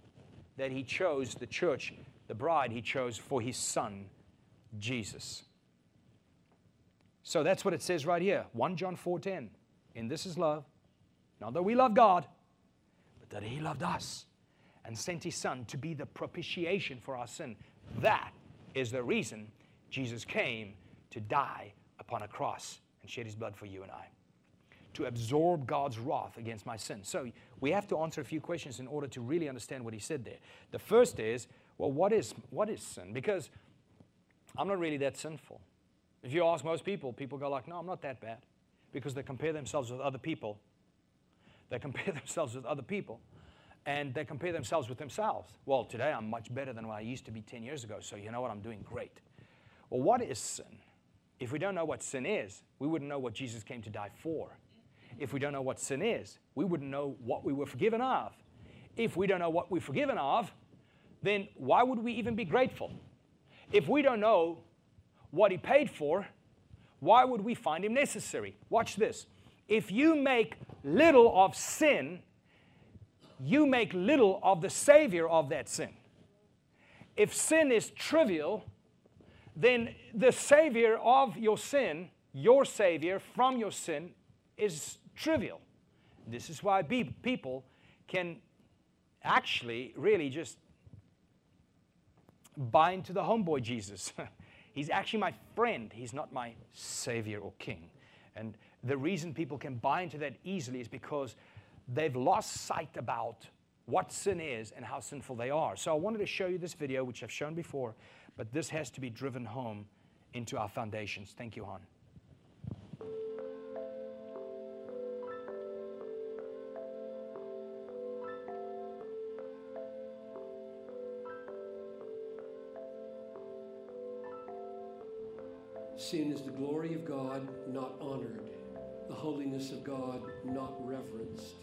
Speaker 1: that he chose, the church, the bride he chose for his son, Jesus. So that's what it says right here 1 John 4:10. And this is love. Not that we love God, but that He loved us and sent His Son to be the propitiation for our sin. That is the reason Jesus came to die upon a cross and shed His blood for you and I. To absorb God's wrath against my sin. So we have to answer a few questions in order to really understand what He said there. The first is, well, what is, what is sin? Because I'm not really that sinful. If you ask most people, people go like, no, I'm not that bad. Because they compare themselves with other people. They compare themselves with other people. And they compare themselves with themselves. Well, today I'm much better than what I used to be 10 years ago, so you know what? I'm doing great. Well, what is sin? If we don't know what sin is, we wouldn't know what Jesus came to die for. If we don't know what sin is, we wouldn't know what we were forgiven of. If we don't know what we're forgiven of, then why would we even be grateful? If we don't know what he paid for, why would we find him necessary? Watch this. If you make little of sin, you make little of the Savior of that sin. If sin is trivial, then the Savior of your sin, your Savior from your sin, is trivial. This is why people can actually really just bind to the homeboy Jesus. He's actually my friend. He's not my savior or king. And the reason people can bind to that easily is because they've lost sight about what sin is and how sinful they are. So I wanted to show you this video, which I've shown before, but this has to be driven home into our foundations. Thank you, Han.
Speaker 2: Sin is the glory of God not honored, the holiness of God not reverenced,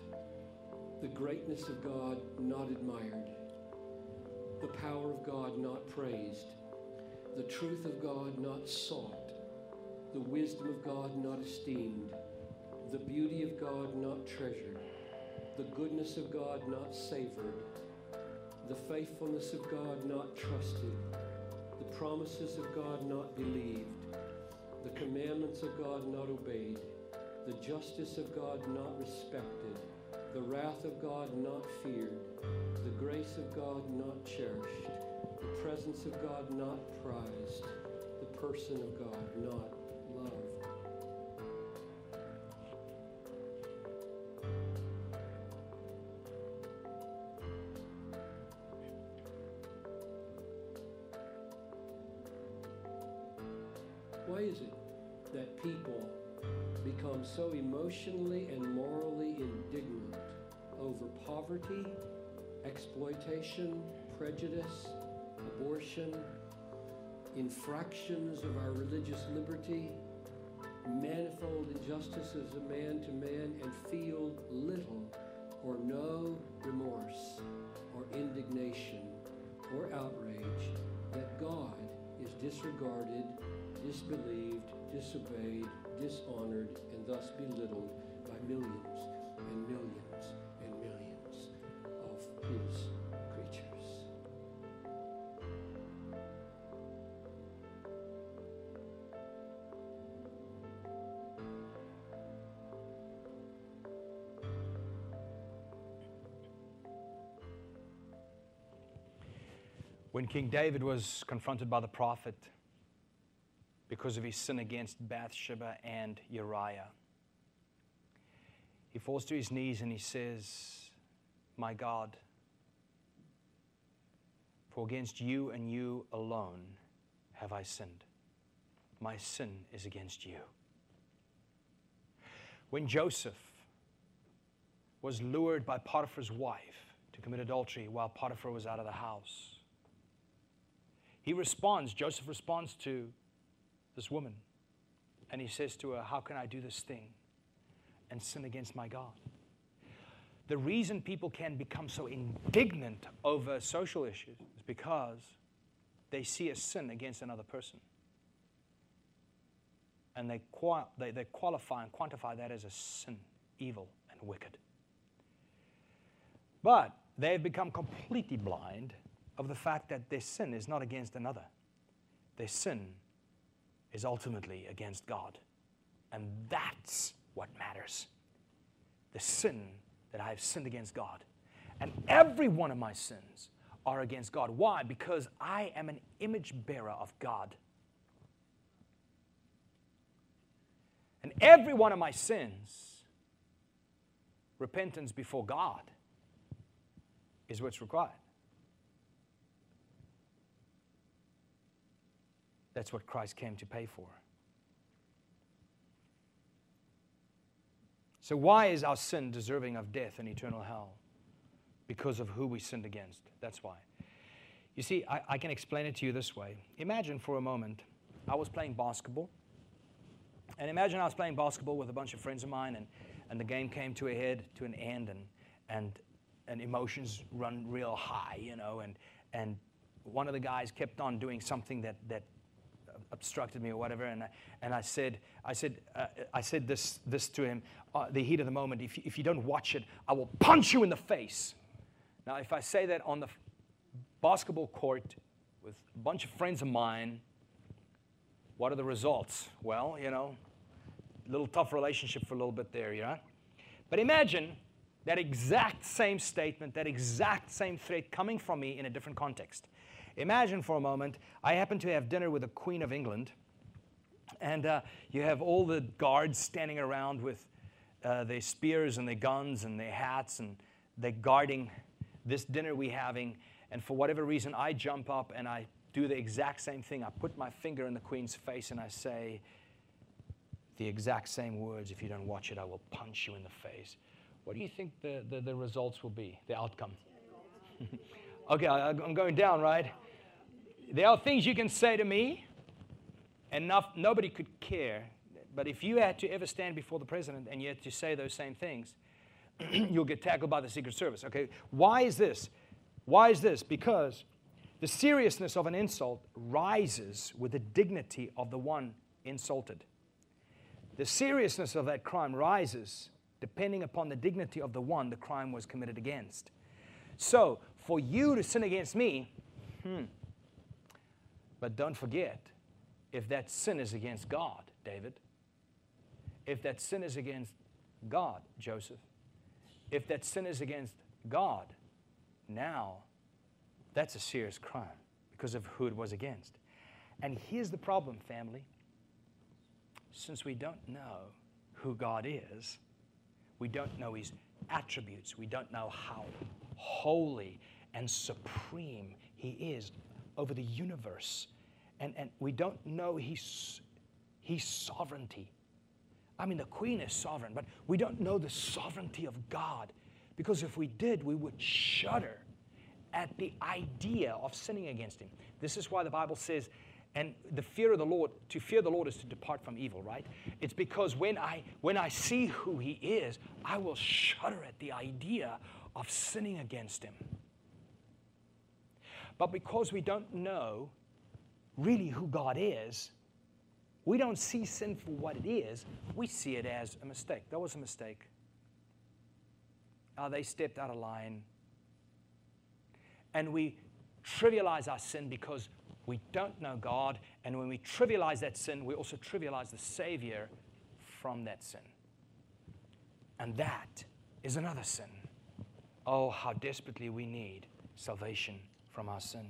Speaker 2: the greatness of God not admired, the power of God not praised, the truth of God not sought, the wisdom of God not esteemed, the beauty of God not treasured, the goodness of God not savored, the faithfulness of God not trusted, the promises of God not believed the commandments of God not obeyed, the justice of God not respected, the wrath of God not feared, the grace of God not cherished, the presence of God not prized, the person of God not poverty, exploitation, prejudice, abortion, infractions of our religious liberty, manifold injustices of man to man, and feel little or no remorse or indignation or outrage that God is disregarded disbelieved, disobeyed, dishonored, and thus belittled by millions and millions his creatures.
Speaker 1: When King David was confronted by the prophet, because of his sin against Bathsheba and Uriah. He falls to his knees and he says, My God, for against you and you alone have I sinned. My sin is against you. When Joseph was lured by Potiphar's wife to commit adultery while Potiphar was out of the house, he responds, Joseph responds to this woman. And he says to her, How can I do this thing and sin against my God? The reason people can become so indignant over social issues is because they see a sin against another person. And they, they, they qualify and quantify that as a sin, evil, and wicked. But they have become completely blind of the fact that their sin is not against another. Their sin is ultimately against God And that's what matters. The sin that I have sinned against God. And every one of my sins are against God. Why? Because I am an image bearer of God. And every one of my sins, repentance before God, is what's required. That's what Christ came to pay for. So, why is our sin deserving of death and eternal hell? Because of who we sinned against. That's why. You see, I, I, can explain it to you this way. Imagine for a moment I was playing basketball. And imagine I was playing basketball with a bunch of friends of mine, and, and the game came to a head, to an end, and, and, and emotions run real high, you know, and, and one of the guys kept on doing something that, that obstructed me or whatever. And I, and I said, I said, uh, I said this, this to him, uh, the heat of the moment, if, if you don't watch it, I will punch you in the face. Now, if I say that on the basketball court with a bunch of friends of mine, what are the results? Well, you know, a little tough relationship for a little bit there, yeah? But imagine that exact same statement, that exact same threat coming from me in a different context. Imagine for a moment, I happen to have dinner with the Queen of England, and uh, you have all the guards standing around with uh, their spears and their guns and their hats, and they're guarding this dinner we're having. And for whatever reason, I jump up and I do the exact same thing. I put my finger in the Queen's face and I say, the exact same words. If you don't watch it, I will punch you in the face. What do you think the, the, the results will be, the outcome? okay, I'm going down, right? There are things you can say to me, and nobody could care. But if you had to ever stand before the president and you had to say those same things, you'll get tackled by the Secret Service. Okay, why is this? Why is this? Because the seriousness of an insult rises with the dignity of the one insulted. The seriousness of that crime rises depending upon the dignity of the one the crime was committed against. So, for you to sin against me, hmm, but don't forget, if that sin is against God, David, if that sin is against God, Joseph, if that sin is against God, now that's a serious crime because of who it was against. And here's the problem, family. Since we don't know who God is, we don't know his attributes, we don't know how holy and supreme he is over the universe. And, and we don't know his, his sovereignty. I mean, the queen is sovereign, but we don't know the sovereignty of God. Because if we did, we would shudder at the idea of sinning against him. This is why the Bible says, and the fear of the Lord, to fear the Lord is to depart from evil, right? It's because when I when I see who he is, I will shudder at the idea of sinning against him. But because we don't know really who God is, we don't see sin for what it is, we see it as a mistake. That was a mistake. Oh, they stepped out of line. And we trivialize our sin because we don't know God. And when we trivialize that sin, we also trivialize the Savior from that sin. And that is another sin. Oh, how desperately we need salvation from our sin.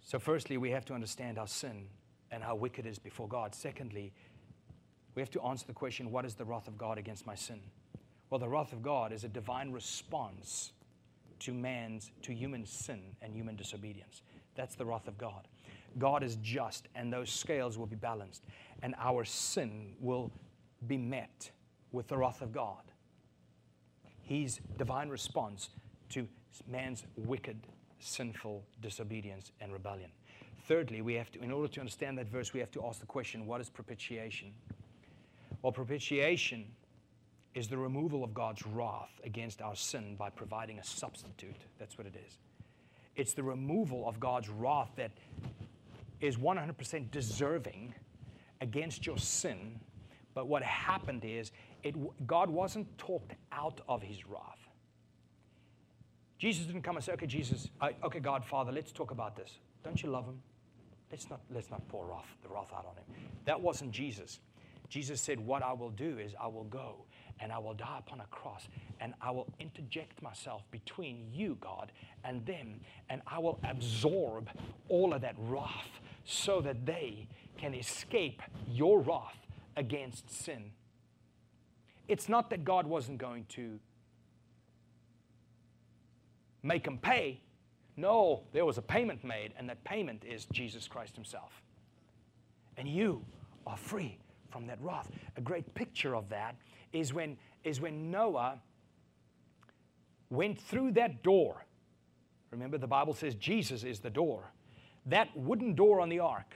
Speaker 1: So, firstly, we have to understand our sin and how wicked it is before God. Secondly, we have to answer the question what is the wrath of God against my sin? Well, the wrath of God is a divine response to man's, to human sin and human disobedience. That's the wrath of God. God is just, and those scales will be balanced, and our sin will be met with the wrath of God. His divine response to man's wicked, sinful disobedience and rebellion. Thirdly, we have to, in order to understand that verse, we have to ask the question what is propitiation? Well, propitiation is the removal of God's wrath against our sin by providing a substitute. That's what it is. It's the removal of God's wrath that is 100% deserving against your sin. But what happened is, it, God wasn't talked out of his wrath. Jesus didn't come and say, okay, Jesus, I, okay, God, Father, let's talk about this. Don't you love him? let's not, let's not pour wrath, the wrath out on him. That wasn't Jesus. Jesus said, What I will do is I will go and I will die upon a cross and I will interject myself between you, God, and them, and I will absorb all of that wrath so that they can escape your wrath against sin. It's not that God wasn't going to make them pay. No, there was a payment made, and that payment is Jesus Christ Himself. And you are free from that wrath. A great picture of that is when, is when Noah went through that door. Remember, the Bible says Jesus is the door. That wooden door on the ark,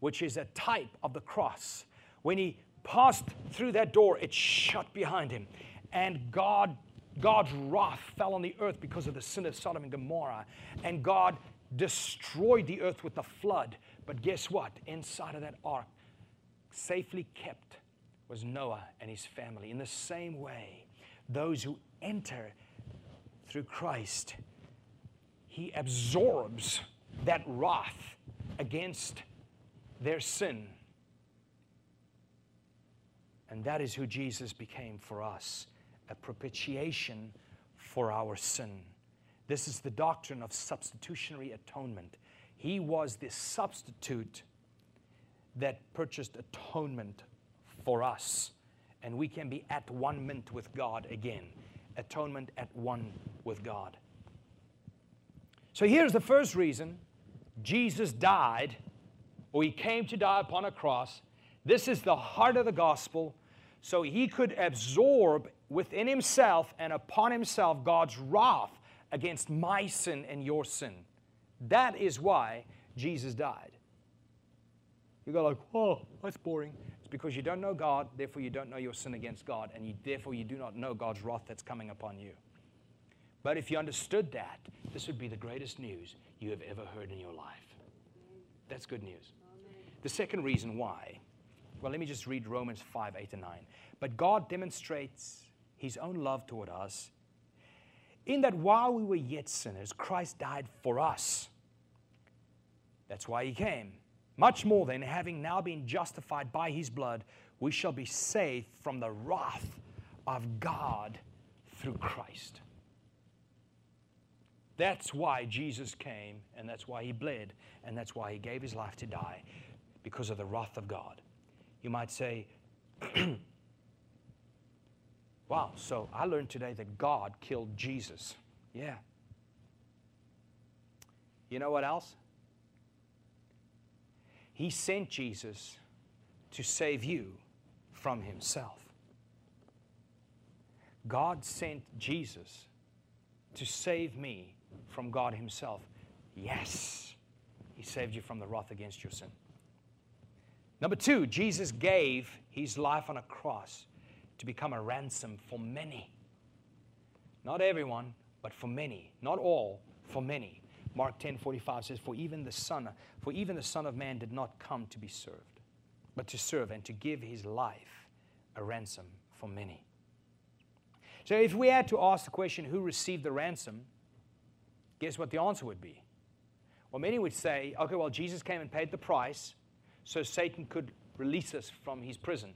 Speaker 1: which is a type of the cross, when he passed through that door, it shut behind him. And God, God's wrath fell on the earth because of the sin of Sodom and Gomorrah. And God destroyed the earth with the flood. But guess what? Inside of that ark, safely kept, was Noah and his family. In the same way, those who enter through Christ, he absorbs that wrath against their sin. And that is who Jesus became for us a propitiation for our sin. This is the doctrine of substitutionary atonement. He was the substitute that purchased atonement for us, and we can be at one mint with God again. Atonement at one with God. So here's the first reason Jesus died, or he came to die upon a cross. This is the heart of the gospel. So he could absorb within himself and upon himself God's wrath against my sin and your sin. That is why Jesus died. You go like, oh, that's boring. It's because you don't know God, therefore you don't know your sin against God, and you, therefore you do not know God's wrath that's coming upon you. But if you understood that, this would be the greatest news you have ever heard in your life. That's good news. The second reason why, well, let me just read Romans 5 8 and 9. But God demonstrates his own love toward us in that while we were yet sinners, Christ died for us. That's why he came. Much more than having now been justified by his blood, we shall be saved from the wrath of God through Christ. That's why Jesus came, and that's why he bled, and that's why he gave his life to die, because of the wrath of God. You might say, Wow, so I learned today that God killed Jesus. Yeah. You know what else? He sent Jesus to save you from himself. God sent Jesus to save me from God Himself. Yes, He saved you from the wrath against your sin. Number two, Jesus gave His life on a cross to become a ransom for many. Not everyone, but for many. Not all, for many. Mark 10 45 says, For even the Son, for even the Son of Man did not come to be served, but to serve and to give his life a ransom for many. So if we had to ask the question, who received the ransom, guess what the answer would be? Well, many would say, okay, well, Jesus came and paid the price so Satan could release us from his prison.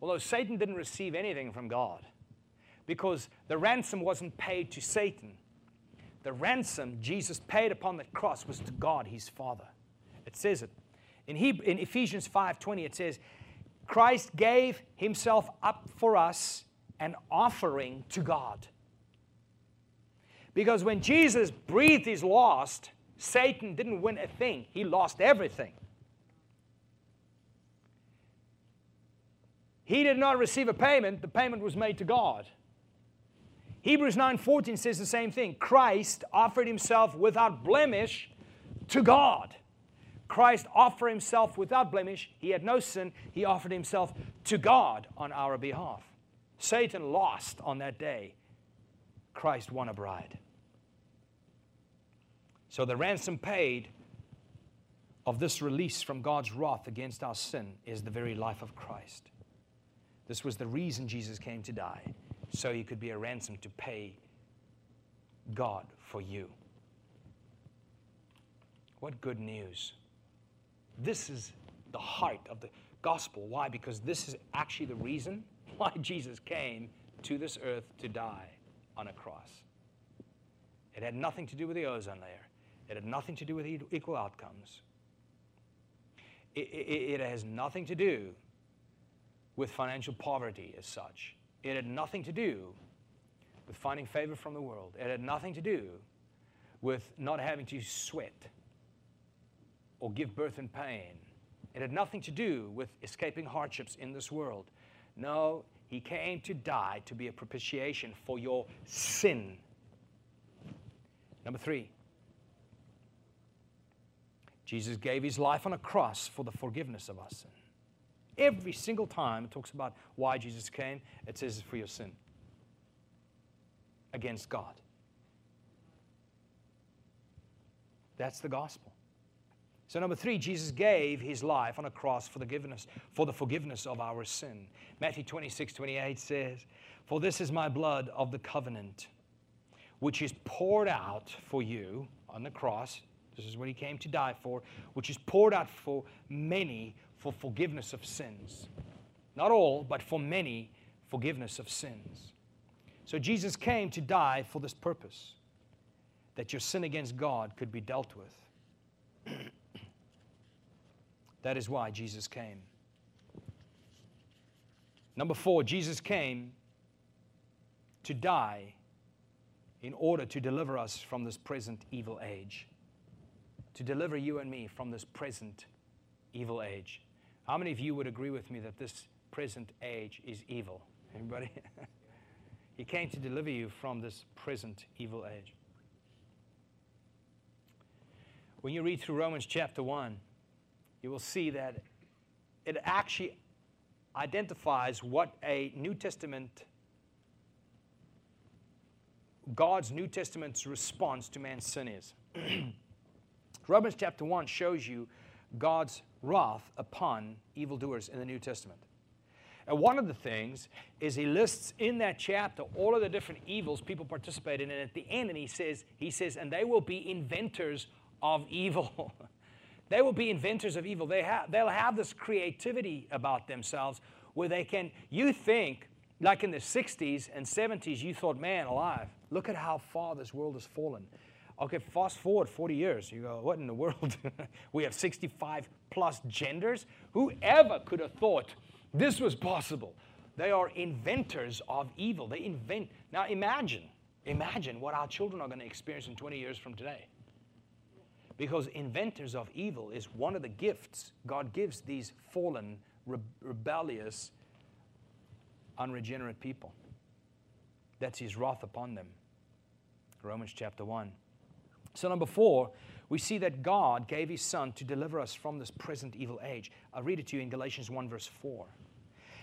Speaker 1: Although Satan didn't receive anything from God because the ransom wasn't paid to Satan. The ransom Jesus paid upon the cross was to God, his Father. It says it. In, Hebrew, in Ephesians 5:20 it says, Christ gave himself up for us an offering to God. Because when Jesus breathed his last, Satan didn't win a thing, he lost everything. He did not receive a payment, the payment was made to God. Hebrews 9:14 says the same thing. Christ offered himself without blemish to God. Christ offered himself without blemish. He had no sin. He offered himself to God on our behalf. Satan lost on that day. Christ won a bride. So the ransom paid of this release from God's wrath against our sin is the very life of Christ. This was the reason Jesus came to die, so he could be a ransom to pay God for you. What good news! This is the heart of the gospel. Why? Because this is actually the reason why Jesus came to this earth to die on a cross. It had nothing to do with the ozone layer, it had nothing to do with equal outcomes. It, it, it has nothing to do with financial poverty as such. It had nothing to do with finding favor from the world. It had nothing to do with not having to sweat or give birth in pain. It had nothing to do with escaping hardships in this world. No, he came to die to be a propitiation for your sin. Number three, Jesus gave his life on a cross for the forgiveness of our sin. Every single time it talks about why Jesus came, it says it's for your sin against God. That's the gospel. So number three, Jesus gave his life on a cross for the forgiveness, for the forgiveness of our sin. Matthew 26, 28 says, For this is my blood of the covenant, which is poured out for you on the cross. This is what he came to die for, which is poured out for many for forgiveness of sins. Not all, but for many, forgiveness of sins. So Jesus came to die for this purpose that your sin against God could be dealt with. that is why Jesus came. Number four, Jesus came to die in order to deliver us from this present evil age. To deliver you and me from this present evil age. How many of you would agree with me that this present age is evil? Anybody? he came to deliver you from this present evil age. When you read through Romans chapter 1, you will see that it actually identifies what a New Testament, God's New Testament's response to man's sin is. Romans chapter 1 shows you God's wrath upon evildoers in the New Testament. And one of the things is he lists in that chapter all of the different evils people participate in, and at the end, and he says, he says, and they will be inventors of evil. they will be inventors of evil. They have, they'll have this creativity about themselves where they can, you think, like in the 60s and 70s, you thought, man, alive, look at how far this world has fallen. Okay, fast forward 40 years. You go, what in the world? we have 65 plus genders? Whoever could have thought this was possible? They are inventors of evil. They invent. Now imagine, imagine what our children are going to experience in 20 years from today. Because inventors of evil is one of the gifts God gives these fallen, re- rebellious, unregenerate people. That's His wrath upon them. Romans chapter 1. So, number four, we see that God gave His Son to deliver us from this present evil age. I'll read it to you in Galatians 1, verse 4.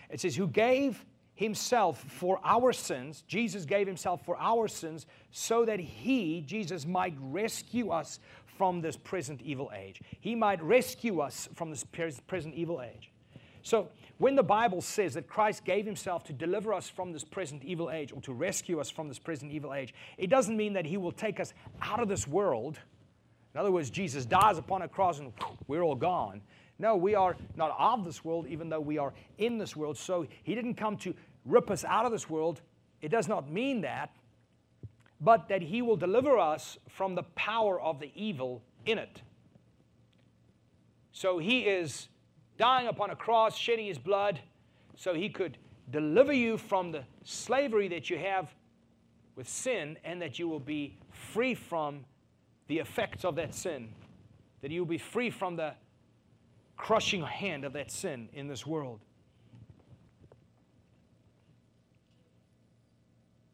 Speaker 1: It says, Who gave Himself for our sins, Jesus gave Himself for our sins, so that He, Jesus, might rescue us from this present evil age. He might rescue us from this present evil age. So, when the Bible says that Christ gave himself to deliver us from this present evil age or to rescue us from this present evil age, it doesn't mean that he will take us out of this world. In other words, Jesus dies upon a cross and we're all gone. No, we are not of this world, even though we are in this world. So, he didn't come to rip us out of this world. It does not mean that but that he will deliver us from the power of the evil in it. So he is dying upon a cross, shedding his blood, so he could deliver you from the slavery that you have with sin and that you will be free from the effects of that sin, that you will be free from the crushing hand of that sin in this world.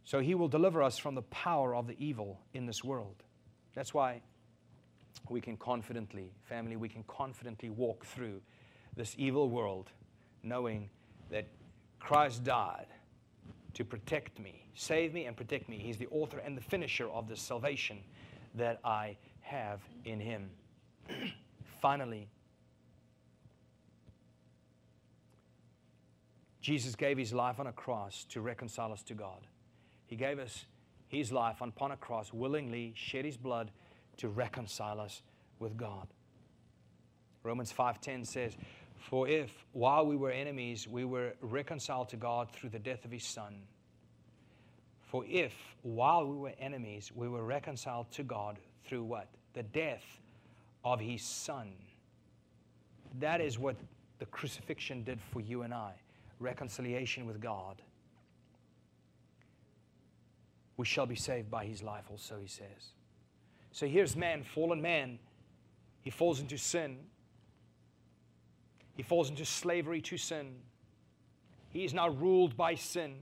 Speaker 1: So he will deliver us from the power of the evil in this world. That's why we can confidently, family, we can confidently walk through this evil world knowing that Christ died to protect me, save me, and protect me. He's the author and the finisher of the salvation that I have in Him. Finally, Jesus gave His life on a cross to reconcile us to God. He gave us His life upon a cross, willingly shed His blood to reconcile us with God. Romans 5:10 says, "For if while we were enemies we were reconciled to God through the death of his son, for if while we were enemies we were reconciled to God through what? The death of his son." That is what the crucifixion did for you and I reconciliation with God. We shall be saved by his life, also, he says. So here's man, fallen man. He falls into sin, he falls into slavery to sin. He is now ruled by sin.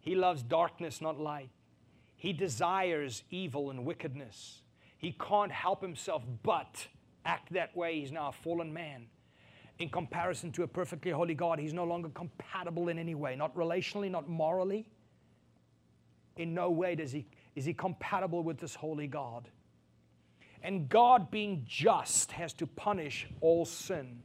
Speaker 1: He loves darkness, not light. He desires evil and wickedness. He can't help himself but act that way. He's now a fallen man in comparison to a perfectly holy God, he's no longer compatible in any way, not relationally, not morally. In no way does he, is he compatible with this holy God. And God, being just, has to punish all sin.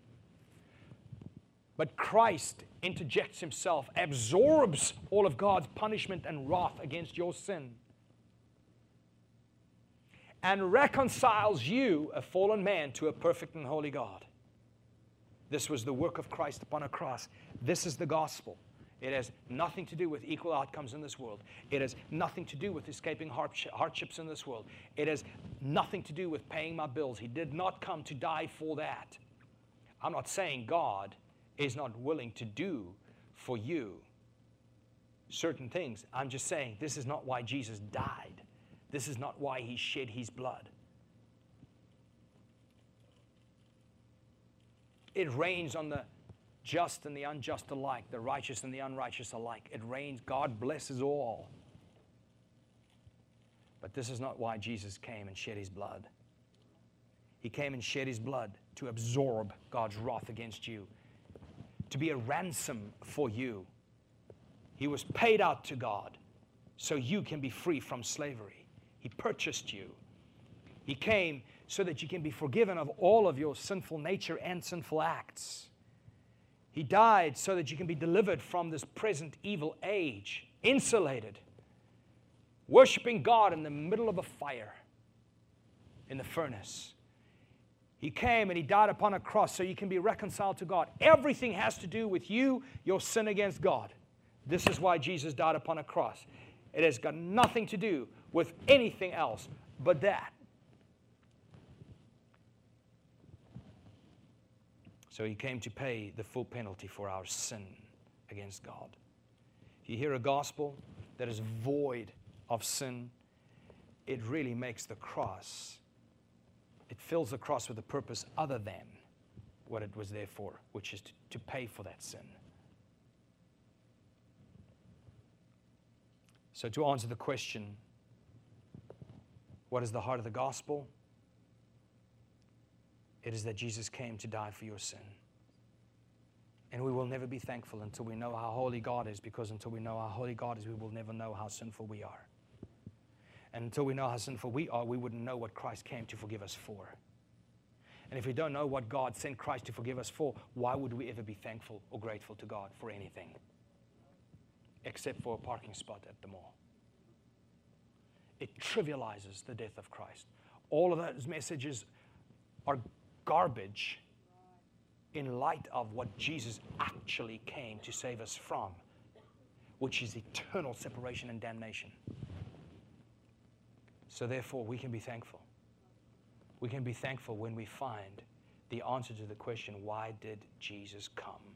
Speaker 1: But Christ interjects himself, absorbs all of God's punishment and wrath against your sin, and reconciles you, a fallen man, to a perfect and holy God. This was the work of Christ upon a cross. This is the gospel. It has nothing to do with equal outcomes in this world. It has nothing to do with escaping hardships in this world. It has nothing to do with paying my bills. He did not come to die for that. I'm not saying God is not willing to do for you certain things. I'm just saying this is not why Jesus died. This is not why he shed his blood. It rains on the just and the unjust alike, the righteous and the unrighteous alike. It rains. God blesses all. But this is not why Jesus came and shed his blood. He came and shed his blood to absorb God's wrath against you, to be a ransom for you. He was paid out to God so you can be free from slavery. He purchased you. He came so that you can be forgiven of all of your sinful nature and sinful acts. He died so that you can be delivered from this present evil age, insulated, worshiping God in the middle of a fire in the furnace. He came and He died upon a cross so you can be reconciled to God. Everything has to do with you, your sin against God. This is why Jesus died upon a cross. It has got nothing to do with anything else but that. So he came to pay the full penalty for our sin against God. If you hear a gospel that is void of sin, it really makes the cross, it fills the cross with a purpose other than what it was there for, which is to, to pay for that sin. So, to answer the question, what is the heart of the gospel? It is that Jesus came to die for your sin. And we will never be thankful until we know how holy God is, because until we know how holy God is, we will never know how sinful we are. And until we know how sinful we are, we wouldn't know what Christ came to forgive us for. And if we don't know what God sent Christ to forgive us for, why would we ever be thankful or grateful to God for anything? Except for a parking spot at the mall. It trivializes the death of Christ. All of those messages are garbage in light of what Jesus actually came to save us from, which is eternal separation and damnation. So, therefore, we can be thankful. We can be thankful when we find the answer to the question why did Jesus come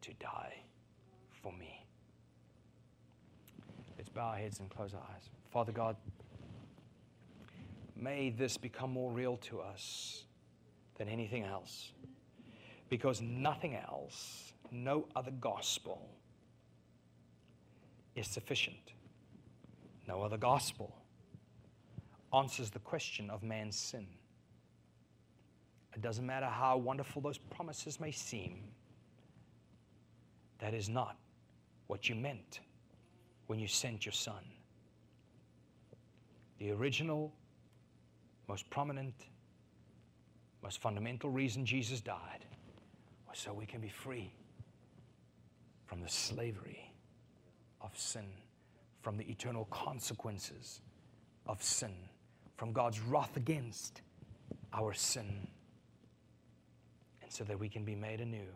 Speaker 1: to die for me? Let's bow our heads and close our eyes. Father God, may this become more real to us than anything else. Because nothing else, no other gospel is sufficient. No other gospel answers the question of man's sin. It doesn't matter how wonderful those promises may seem, that is not what you meant when you sent your son. The original, most prominent, most fundamental reason Jesus died was so we can be free from the slavery of sin, from the eternal consequences of sin, from God's wrath against our sin. And so that we can be made anew.